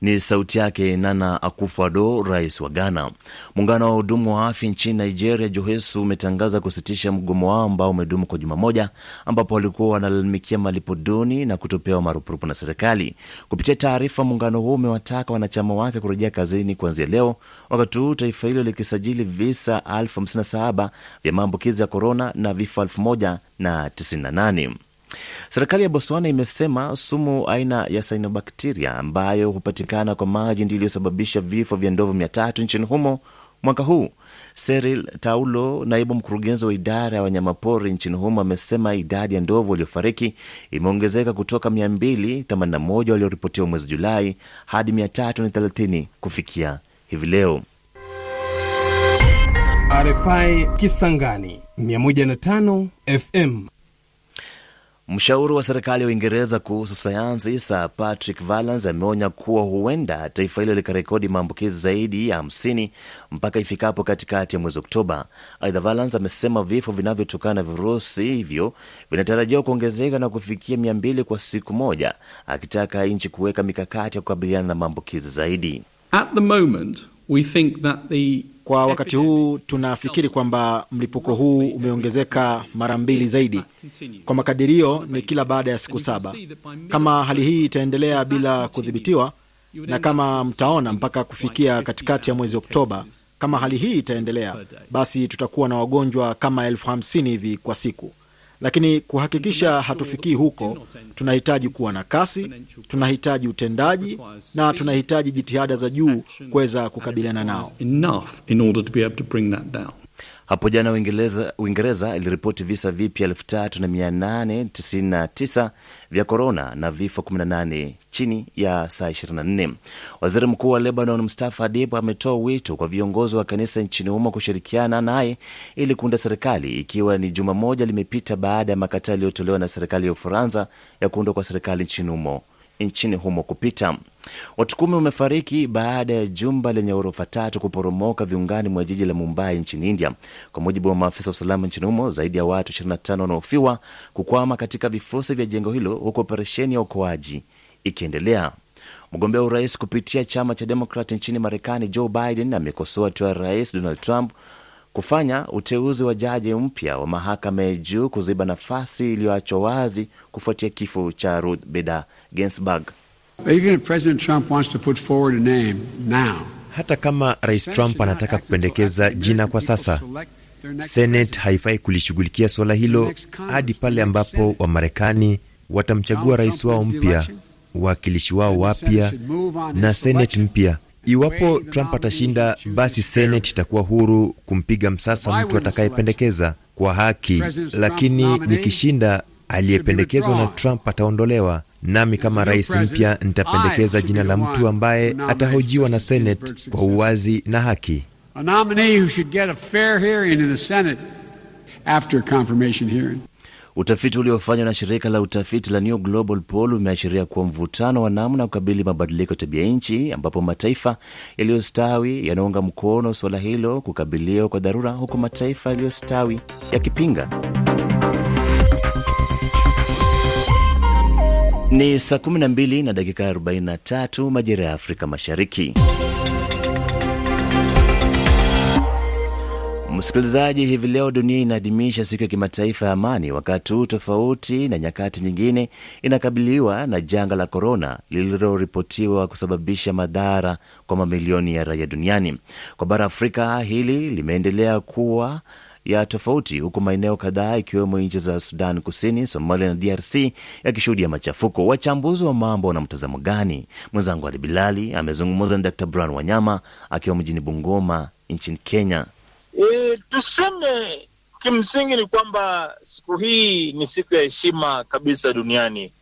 Ni sauti yake Nana Akufo-Addo, rais wa Ghana. Muungano wa hudumu wa afya nchini Nigeria, JOHESU, umetangaza kusitisha mgomo wao ambao umedumu kwa juma moja, ambapo walikuwa wanalalamikia malipo duni na kutopewa marupurupu na serikali. Kupitia taarifa, muungano huo umewataka wanachama wake kurejea kazini kuanzia leo, wakati huu taifa hilo likisajili visa 57 vya maambukizi ya korona na vifo 1,098. Serikali ya Botswana imesema sumu aina ya sainobakteria ambayo hupatikana kwa maji ndio iliyosababisha vifo vya ndovu mia tatu nchini humo mwaka huu. Seril Taulo, naibu mkurugenzi wa idara ya wanyamapori nchini humo, amesema idadi ya ndovu waliofariki imeongezeka kutoka 281 walioripotiwa mwezi Julai hadi 330 kufikia hivi leo. RFI Kisangani 105 FM. Mshauri wa serikali ya Uingereza kuhusu sayansi Sir Patrick Vallance ameonya kuwa huenda taifa hilo likarekodi maambukizi zaidi ya 50 mpaka ifikapo katikati ya mwezi Oktoba. Aidha, Vallance amesema vifo vinavyotokana na virusi hivyo vinatarajiwa kuongezeka na kufikia 200 kwa siku moja, akitaka nchi kuweka mikakati ya kukabiliana na maambukizi zaidi. At the moment, we think that the Kwa wakati huu tunafikiri kwamba mlipuko huu umeongezeka mara mbili zaidi. Kwa makadirio ni kila baada ya siku saba. Kama hali hii itaendelea bila kudhibitiwa, na kama mtaona mpaka kufikia katikati ya mwezi Oktoba, kama hali hii itaendelea, basi tutakuwa na wagonjwa kama elfu hamsini hivi kwa siku. Lakini kuhakikisha hatufikii huko, tunahitaji kuwa na kasi, tunahitaji utendaji na tunahitaji jitihada za juu kuweza kukabiliana nao. Hapo jana Uingereza, iliripoti visa vipya 3899 vya korona na vifo 18 chini ya saa 24. Waziri mkuu wa Lebanon Mustafa Adib ametoa wito kwa viongozi wa kanisa nchini humo kushirikiana naye ili kuunda serikali, ikiwa ni juma moja limepita baada ya makataa yaliyotolewa na serikali ya Ufaransa ya kuundwa kwa serikali nchini humo nchini humo kupita. Watu kumi wamefariki baada ya jumba lenye ghorofa tatu kuporomoka viungani mwa jiji la Mumbai nchini India, kwa mujibu wa maafisa wa usalama nchini humo. Zaidi ya watu 25 wanaofiwa kukwama katika vifusi vya jengo hilo, huku operesheni ya uokoaji ikiendelea. Mgombea wa urais kupitia chama cha Demokrat nchini Marekani, Joe Biden amekosoa hatua ya rais Donald Trump kufanya uteuzi wa jaji mpya wa mahakama ya juu kuziba nafasi iliyoachwa wazi kufuatia kifo cha Ruth Bader Ginsburg. Even if President Trump wants to put forward a name now, Hata kama Rais Trump anataka kupendekeza jina kwa sasa, Senate haifai kulishughulikia suala hilo hadi pale ambapo Wamarekani watamchagua rais wao mpya, wawakilishi wao wapya na Senate mpya. Iwapo Trump atashinda, basi Senate itakuwa huru kumpiga msasa mtu atakayependekeza kwa haki, lakini nikishinda, aliyependekezwa na Trump ataondolewa. Nami kama rais mpya nitapendekeza jina la mtu ambaye atahojiwa na Senate kwa uwazi na haki. a nominee who should get a fair hearing in the Senate after confirmation hearing. Utafiti uliofanywa na shirika la utafiti la New Global Poll umeashiria kuwa mvutano wa namna kukabili mabadiliko ya tabia nchi, ambapo mataifa yaliyostawi yanaunga mkono suala hilo kukabiliwa kwa dharura, huku mataifa yaliyostawi yakipinga. Ni saa 12 na dakika 43 majira ya Afrika Mashariki. Msikilizaji, hivi leo dunia inaadhimisha siku ya kimataifa ya amani, wakati huu tofauti na nyakati nyingine inakabiliwa na janga la korona lililoripotiwa kusababisha madhara kwa mamilioni ya raia duniani. Kwa bara Afrika, hili limeendelea kuwa ya tofauti huku maeneo kadhaa ikiwemo nchi za Sudan Kusini, Somalia na DRC yakishuhudia machafuko. Wachambuzi wa mambo wana mtazamo gani? Mwenzangu Ali Bilali amezungumza na Dr Brian Wanyama akiwa mjini Bungoma nchini Kenya. E, tuseme kimsingi ni kwamba siku hii ni siku ya heshima kabisa duniani,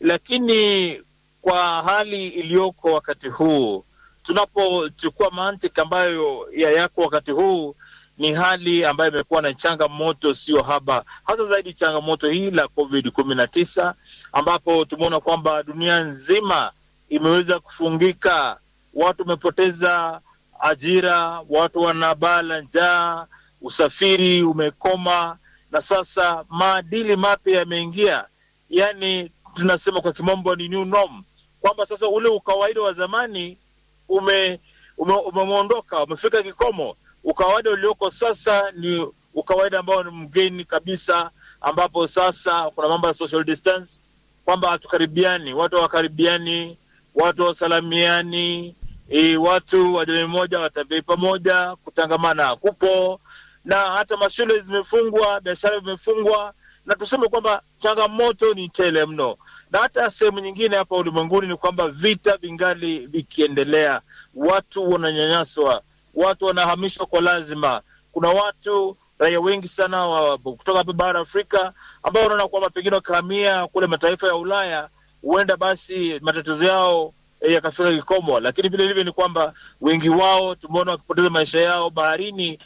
lakini kwa hali iliyoko wakati huu, tunapochukua mantiki ambayo ya yako wakati huu, ni hali ambayo imekuwa na changamoto sio haba, hasa zaidi changamoto hii la COVID kumi na tisa, ambapo tumeona kwamba dunia nzima imeweza kufungika, watu wamepoteza ajira, watu wanabala njaa, usafiri umekoma, na sasa maadili mapya yameingia, yaani tunasema kwa kimombo ni new norm, kwamba sasa ule ukawaida wa zamani ume ume umefika kikomo. Ukawaida ulioko sasa ni ukawaida ambao ni mgeni kabisa, ambapo sasa kuna mambo ya social distance, kwamba hatukaribiani, watu hawakaribiani, watu hawasalamiani, e, watu wa jamii moja watembei pamoja, kutangamana. Hakupo, na hata mashule zimefungwa, biashara zimefungwa, na tuseme kwamba changamoto ni tele mno. Na hata sehemu nyingine hapa ulimwenguni ni kwamba vita vingali vikiendelea, watu wananyanyaswa, watu wanahamishwa kwa lazima. Kuna watu raia wengi sana wa kutoka hapa bara Afrika ambao wanaona kwamba pengine wakihamia kule mataifa ya Ulaya huenda basi matatizo yao yakafika kikomo, lakini vile ilivyo ni kwamba wengi wao tumeona wakipoteza maisha yao baharini.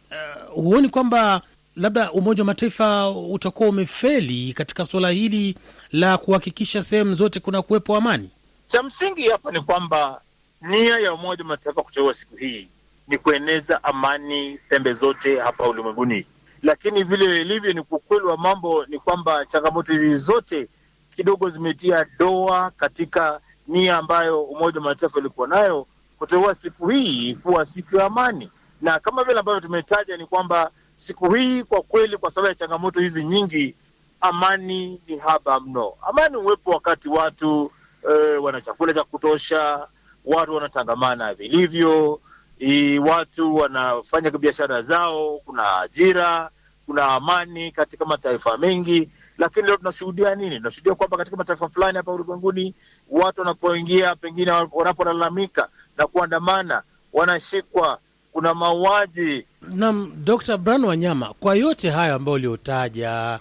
Huoni kwamba labda Umoja wa Mataifa utakuwa umefeli katika suala hili la kuhakikisha sehemu zote kuna kuwepo amani? Cha msingi hapa ni kwamba nia ya Umoja wa Mataifa kuteua siku hii ni kueneza amani pembe zote hapa ulimwenguni, lakini vile ilivyo ni ukweli wa mambo ni kwamba changamoto hizi zote kidogo zimetia doa katika nia ambayo Umoja wa Mataifa ilikuwa nayo kuteua siku hii kuwa siku ya amani, na kama vile ambavyo tumetaja ni kwamba siku hii kwa kweli, kwa sababu ya changamoto hizi nyingi, amani ni haba mno. Amani huwepo wakati watu e, wana chakula cha kutosha, watu wanatangamana vilivyo, e, watu wanafanya biashara zao, kuna ajira, kuna amani katika mataifa mengi. Lakini leo tunashuhudia nini? Tunashuhudia kwamba katika mataifa fulani hapa ulimwenguni watu wanapoingia, pengine wanapolalamika na kuandamana, wanashikwa, kuna mauaji Naam, Dr. Brian Wanyama, kwa yote hayo ambayo uliotaja,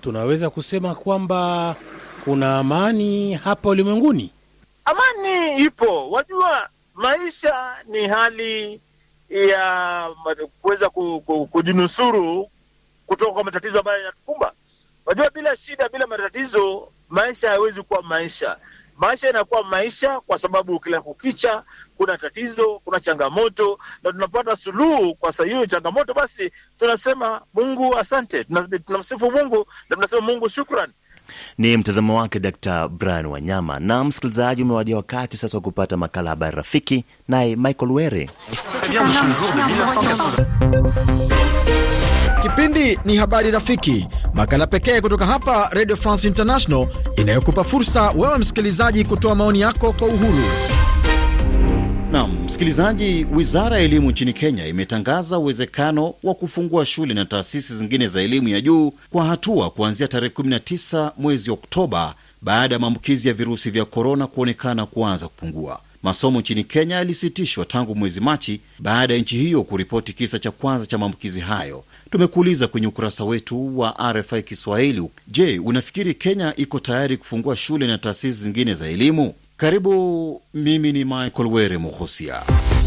tunaweza kusema kwamba kuna amani hapa ulimwenguni. Amani ipo, wajua, maisha ni hali ya kuweza kujinusuru kutoka kwa matatizo ambayo yanatukumba. Wajua, bila shida, bila matatizo, maisha hayawezi kuwa maisha. Maisha yanakuwa maisha kwa sababu kila kukicha kuna tatizo, kuna changamoto, na tunapata suluhu kwa hiyo changamoto. Basi tunasema Mungu asante, tunamsifu Mungu na tunasema Mungu shukran. Ni mtazamo wake Dr. Brian Wanyama. Na msikilizaji, umewadia wakati sasa wa kupata makala Habari Rafiki, naye Michael Were. Kipindi ni Habari Rafiki, makala pekee kutoka hapa Radio France International inayokupa fursa wewe msikilizaji kutoa maoni yako kwa uhuru. Naam, msikilizaji, wizara ya elimu nchini Kenya imetangaza uwezekano wa kufungua shule na taasisi zingine za elimu ya juu kwa hatua kuanzia tarehe 19 mwezi Oktoba baada ya maambukizi ya virusi vya korona kuonekana kuanza kupungua. Masomo nchini Kenya yalisitishwa tangu mwezi Machi baada ya nchi hiyo kuripoti kisa cha kwanza cha maambukizi hayo. Tumekuuliza kwenye ukurasa wetu wa RFI Kiswahili, je, unafikiri Kenya iko tayari kufungua shule na taasisi zingine za elimu? Karibu. Mimi ni Michael Were Muhusia,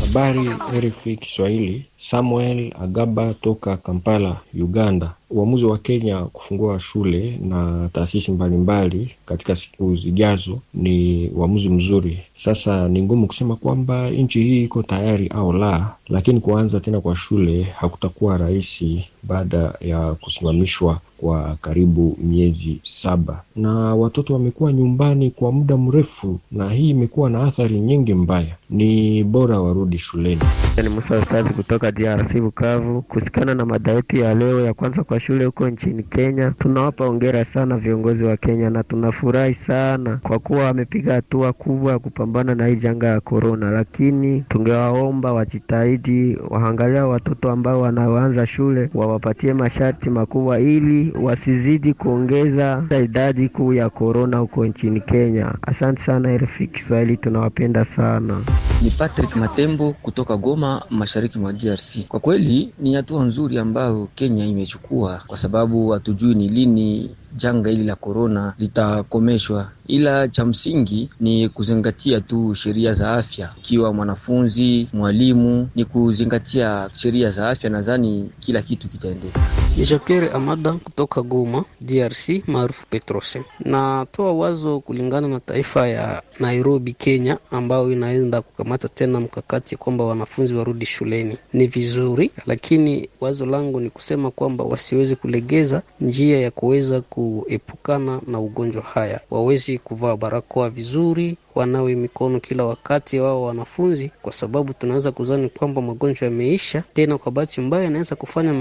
Habari RFI Kiswahili. Samuel Agaba toka Kampala, Uganda. Uamuzi wa Kenya kufungua shule na taasisi mbalimbali katika siku zijazo ni uamuzi mzuri. Sasa ni ngumu kusema kwamba nchi hii iko tayari au la, lakini kuanza tena kwa shule hakutakuwa rahisi baada ya kusimamishwa kwa karibu miezi saba, na watoto wamekuwa nyumbani kwa muda mrefu, na hii imekuwa na athari nyingi mbaya. Ni bora warudi shuleni. Ni Musa Ustazi kutoka DRC Bukavu. Kusikana na mada yetu ya leo ya kwanza kwa shule huko nchini Kenya, tunawapa hongera sana viongozi wa Kenya na tunafurahi sana kwa kuwa wamepiga hatua kubwa ya kupambana na hii janga ya korona, lakini tungewaomba wajitahidi, waangalia watoto ambao wanaoanza shule wawapatie masharti makubwa ili wasizidi kuongeza idadi kuu ya korona huko nchini Kenya. Asante sana RFI Kiswahili, tunawapenda sana. Ni Patrick Matembo kutoka Goma, mashariki mwa DRC. Kwa kweli ni hatua nzuri ambayo Kenya imechukua, kwa sababu hatujui ni lini janga hili la korona litakomeshwa, ila cha msingi ni kuzingatia tu sheria za afya. Ikiwa mwanafunzi, mwalimu, ni kuzingatia sheria za afya, nadhani kila kitu kitaendeka. Jean-Pierre Amada kutoka Goma, DRC, maarufu Petrose. Natoa wazo kulingana na taifa ya Nairobi, Kenya, ambayo inaenda kukamata tena mkakati kwamba wanafunzi warudi shuleni. Ni vizuri, lakini wazo langu ni kusema kwamba wasiweze kulegeza njia ya kuweza kuepukana na ugonjwa haya, wawezi kuvaa barakoa vizuri, wanawe mikono kila wakati wao wanafunzi, kwa sababu tunaweza kuzani kwamba magonjwa yameisha. Tena kwa bahati mbaya inaweza kufanya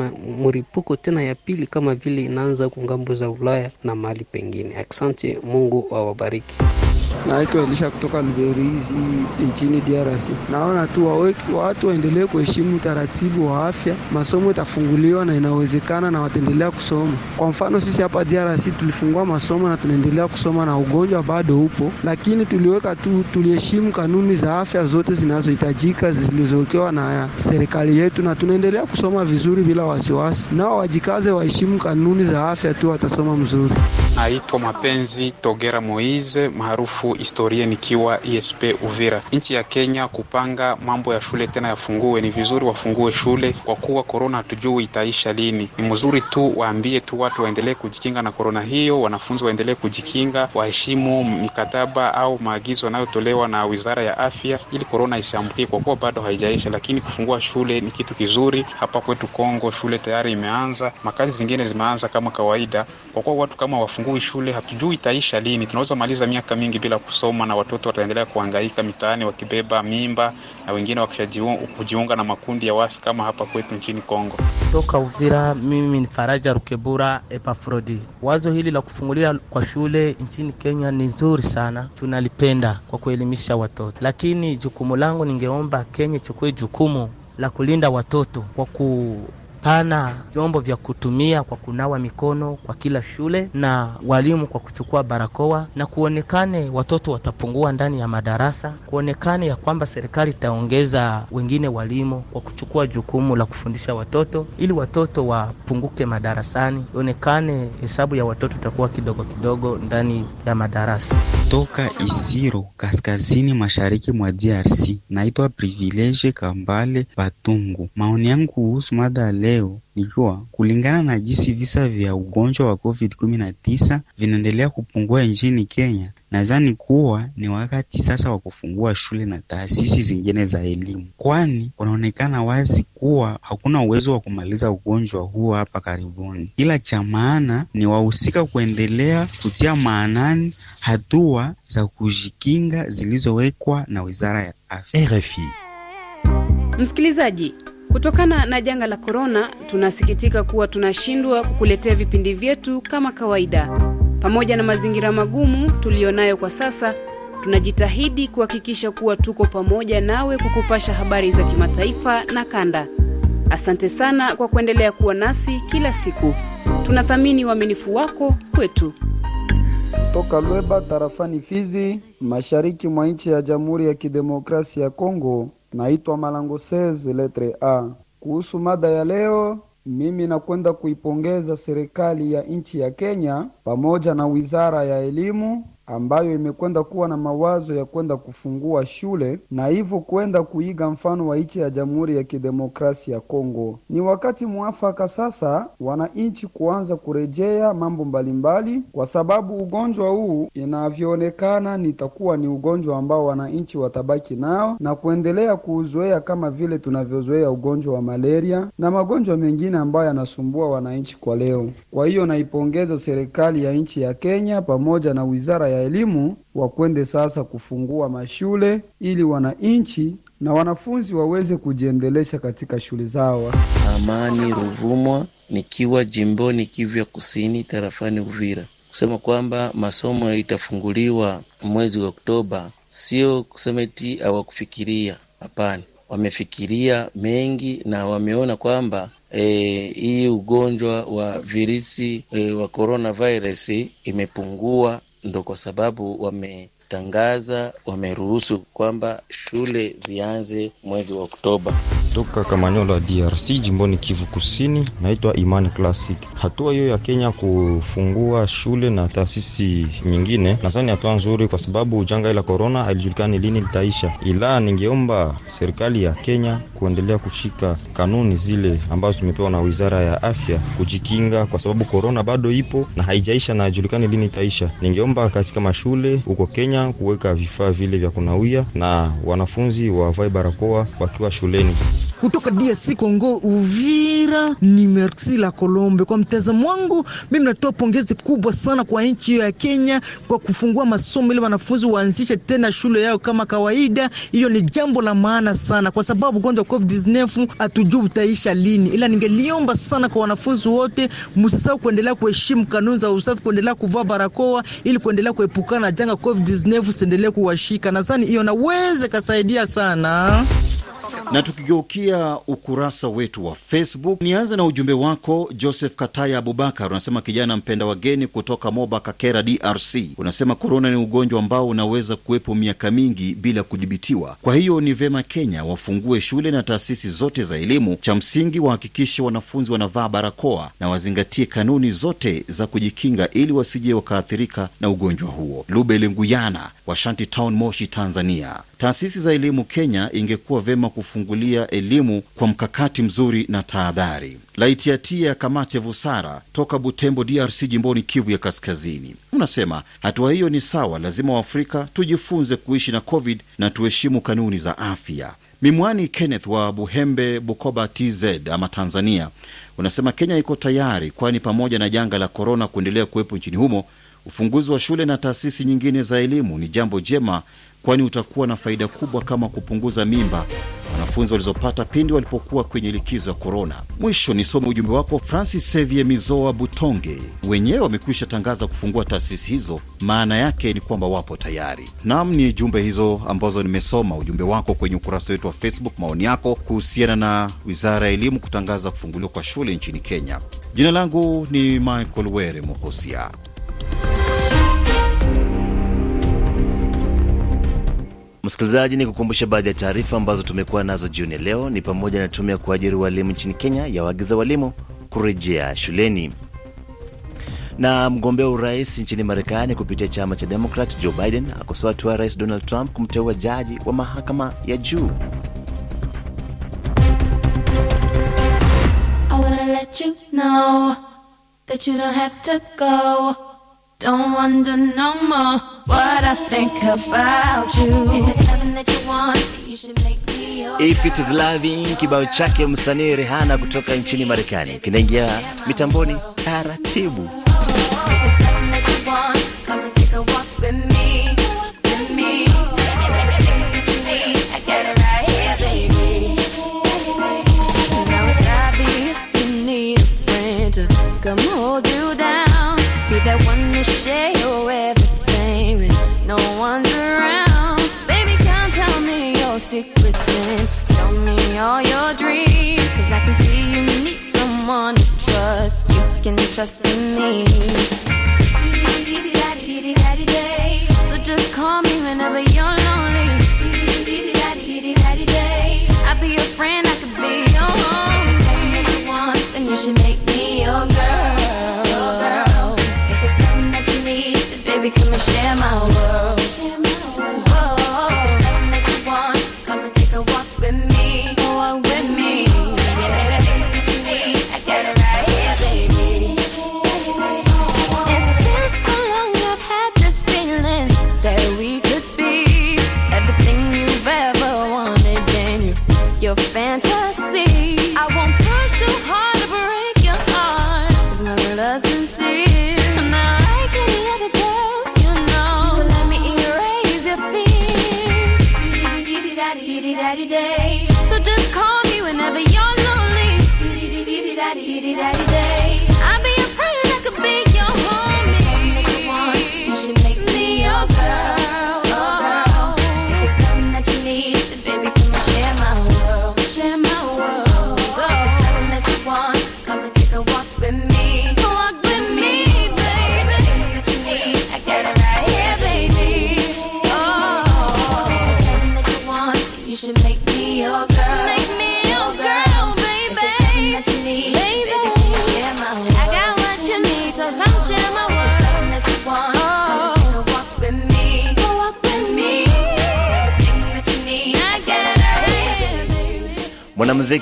mripuko tena ya pili, kama vile inaanza huku ng'ambo za Ulaya na mahali pengine. Asante, Mungu awabariki. Naitwa Elisha kutoka Luberizi nchini DRC. Naona tu waweki watu waendelee kuheshimu utaratibu wa afya, masomo itafunguliwa na inawezekana na wataendelea kusoma. Kwa mfano sisi hapa DRC tulifungua masomo na tunaendelea kusoma na ugonjwa bado upo, lakini tuliweka tu, tuliheshimu kanuni za afya zote zinazohitajika zilizowekewa na serikali yetu, na tunaendelea kusoma vizuri bila wasiwasi. Nao wajikaze, waheshimu kanuni za afya tu, watasoma mzuri. Naitwa Mapenzi Togera Moize maarufu historia, nikiwa ESP Uvira. Nchi ya Kenya kupanga mambo ya shule tena yafungue, ni vizuri wafungue shule kwa kuwa korona hatujui itaisha lini. Ni mzuri tu waambie tu watu waendelee kujikinga na korona hiyo, wanafunzi waendelee kujikinga, waheshimu mikataba au maagizo yanayotolewa na Wizara ya Afya ili korona isiambukie, kwa kuwa bado haijaisha. Lakini kufungua shule ni kitu kizuri. Hapa kwetu Kongo shule tayari imeanza, makazi zingine zimeanza kama kawaida. Kwa kuwa watu kama wafungui shule, hatujui itaisha lini. Tunaweza maliza miaka mingi bila kusoma na watoto wataendelea kuhangaika mitaani wakibeba mimba na wengine wakishajiunga na makundi ya wasi kama hapa kwetu nchini Kongo. Toka Uvira, mimi ni Faraja Rukebura Epafrodi. Wazo hili la kufungulia kwa shule nchini Kenya ni nzuri sana, tunalipenda kwa kuelimisha watoto, lakini jukumu langu, ningeomba Kenya ichukue jukumu la kulinda watoto kwa ku pana vyombo vya kutumia kwa kunawa mikono kwa kila shule na walimu kwa kuchukua barakoa, na kuonekane watoto watapungua ndani ya madarasa, kuonekane ya kwamba serikali itaongeza wengine walimu kwa kuchukua jukumu la kufundisha watoto ili watoto wapunguke madarasani, ionekane hesabu ya watoto itakuwa kidogo kidogo ndani ya madarasa. Toka Isiro, kaskazini mashariki mwa DRC, naitwa Privilege Kambale Batungu. Maoni yangu kuhusu mada leo nikiwa kulingana na jinsi visa vya ugonjwa wa COVID-19 vinaendelea kupungua nchini Kenya, nadhani kuwa ni wakati sasa wa kufungua shule na taasisi zingine za elimu, kwani unaonekana wazi kuwa hakuna uwezo wa kumaliza ugonjwa huo hapa karibuni. Ila cha maana ni wahusika kuendelea kutia maanani hatua za kujikinga zilizowekwa na Wizara ya Afya. RFI. Msikilizaji, Kutokana na janga la korona, tunasikitika kuwa tunashindwa kukuletea vipindi vyetu kama kawaida. Pamoja na mazingira magumu tuliyonayo kwa sasa, tunajitahidi kuhakikisha kuwa tuko pamoja nawe kukupasha habari za kimataifa na kanda. Asante sana kwa kuendelea kuwa nasi kila siku. Tunathamini uaminifu wako kwetu. Toka Lweba tarafani Fizi, mashariki mwa nchi ya Jamhuri ya Kidemokrasia ya Kongo. Naitwa Malango Seze letre A. Kuhusu mada ya leo, mimi nakwenda kuipongeza serikali ya nchi ya Kenya pamoja na wizara ya elimu ambayo imekwenda kuwa na mawazo ya kwenda kufungua shule na hivyo kwenda kuiga mfano wa nchi ya Jamhuri ya Kidemokrasia ya Kongo. Ni wakati mwafaka sasa wananchi kuanza kurejea mambo mbalimbali, kwa sababu ugonjwa huu inavyoonekana nitakuwa ni ugonjwa ambao wananchi watabaki nao na kuendelea kuuzoea kama vile tunavyozoea ugonjwa wa malaria na magonjwa mengine ambayo yanasumbua wananchi kwa leo. Kwa hiyo naipongeza serikali ya nchi ya Kenya pamoja na wizara ya elimu wakwende sasa kufungua mashule ili wananchi na wanafunzi waweze kujiendelesha katika shule zao. Amani Ruvumwa, nikiwa jimboni Kivu ya Kusini, tarafani Uvira, kusema kwamba masomo itafunguliwa mwezi wa Oktoba, sio kusema eti hawakufikiria. Hapana, wamefikiria mengi na wameona kwamba E, hii ugonjwa wa virusi e, wa coronavirus imepungua, ndo kwa sababu wametangaza, wameruhusu kwamba shule zianze mwezi wa Oktoba. Toka Kamanyola, DRC, jimboni Kivu Kusini. Naitwa Imani Classic. Hatua hiyo ya Kenya kufungua shule na taasisi nyingine nadhani hatua nzuri, kwa sababu janga la korona halijulikani lini litaisha, ila ningeomba serikali ya Kenya kuendelea kushika kanuni zile ambazo zimepewa na wizara ya afya kujikinga, kwa sababu korona bado ipo na haijaisha na haijulikani lini itaisha. Ningeomba katika mashule huko Kenya kuweka vifaa vile vya kunawia na wanafunzi wavae barakoa wakiwa shuleni. Kutoka DRC Congo, Uvira ni Merci la Colombe. Kwa mtazamo wangu mimi natoa pongezi kubwa sana kwa nchi ya Kenya kwa kufungua masomo ili wanafunzi waanzishe tena shule yao kama kawaida. Hiyo ni jambo la maana sana, kwa sababu ugonjwa wa COVID-19 hatujui utaisha lini, ila ningeliomba sana kwa wanafunzi wote, msisahau kuendelea kuheshimu kanuni za usafi, kuendelea kuvaa barakoa ili kuendelea kuepukana na janga COVID-19 siendelee kuwashika. Nadhani hiyo naweza kasaidia sana. Na tukigeukia ukurasa wetu wa Facebook, nianze na ujumbe wako Joseph Kataya Abubakar. Unasema kijana mpenda wageni kutoka Moba Kakera, DRC. Unasema korona ni ugonjwa ambao unaweza kuwepo miaka mingi bila kudhibitiwa. Kwa hiyo ni vema Kenya wafungue shule na taasisi zote za elimu. Cha msingi wahakikishe wanafunzi wanavaa barakoa na wazingatie kanuni zote za kujikinga ili wasije wakaathirika na ugonjwa huo. Lubele Nguyana wa Shanty Town, Moshi, Tanzania. Taasisi za elimu Kenya ingekuwa vema kufungulia elimu kwa mkakati mzuri na tahadhari. Laitiatia Kamate Vusara toka Butembo, DRC, jimboni Kivu ya Kaskazini, unasema hatua hiyo ni sawa. Lazima Waafrika tujifunze kuishi na COVID na tuheshimu kanuni za afya. Mimwani Kenneth wa Buhembe, Bukoba, TZ ama Tanzania, unasema Kenya iko tayari, kwani pamoja na janga la korona kuendelea kuwepo nchini humo, ufunguzi wa shule na taasisi nyingine za elimu ni jambo jema kwani utakuwa na faida kubwa kama kupunguza mimba wanafunzi walizopata pindi walipokuwa kwenye likizo ya korona. Mwisho nisome ujumbe wako Francis Sevie Mizoa Butonge, wenyewe wamekwisha tangaza kufungua taasisi hizo, maana yake ni kwamba wapo tayari. Nam, ni jumbe hizo ambazo nimesoma ujumbe wako kwenye ukurasa wetu wa Facebook, maoni yako kuhusiana na wizara ya elimu kutangaza kufunguliwa kwa shule nchini Kenya. Jina langu ni Michael Were Mokosia. Msikilizaji, ni kukumbusha baadhi ya taarifa ambazo tumekuwa nazo jioni leo. Ni pamoja na tume ya kuajiri walimu nchini Kenya yawaagiza walimu kurejea shuleni, na mgombea urais nchini Marekani kupitia chama cha Demokrat Joe Biden akosoa hatua rais Donald Trump kumteua jaji wa mahakama ya juu. I wanna let you know that you don't have to go. Don't wonder no more what I think about you. If it's something that you want, you should make me your If it is loving, kibao chake msanii Rihanna kutoka nchini Marekani kinaingia mitamboni taratibu. Come hold you. Be that one to share your everything when no one's around. Baby, come tell me your secrets and tell me all your dreams. Cause I can see you need someone to trust. You can trust in me. So just call me whenever you're lonely. I'll be your friend, I could be your home. If you want, then you should make me your become a share my world.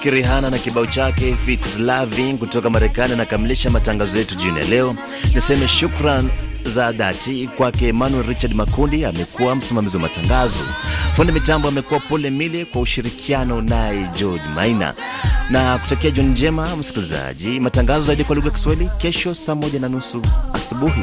Mwanamuziki Rihanna na kibao chake If Loving kutoka Marekani anakamilisha matangazo yetu jioni ya leo. Niseme shukran za dhati kwake Emmanuel Richard Makundi, amekuwa msimamizi wa matangazo. Fundi mitambo amekuwa Pole Mile kwa ushirikiano naye George Maina, na kutakia jioni njema msikilizaji. Matangazo zaidi kwa lugha ya Kiswahili kesho saa moja na nusu asubuhi.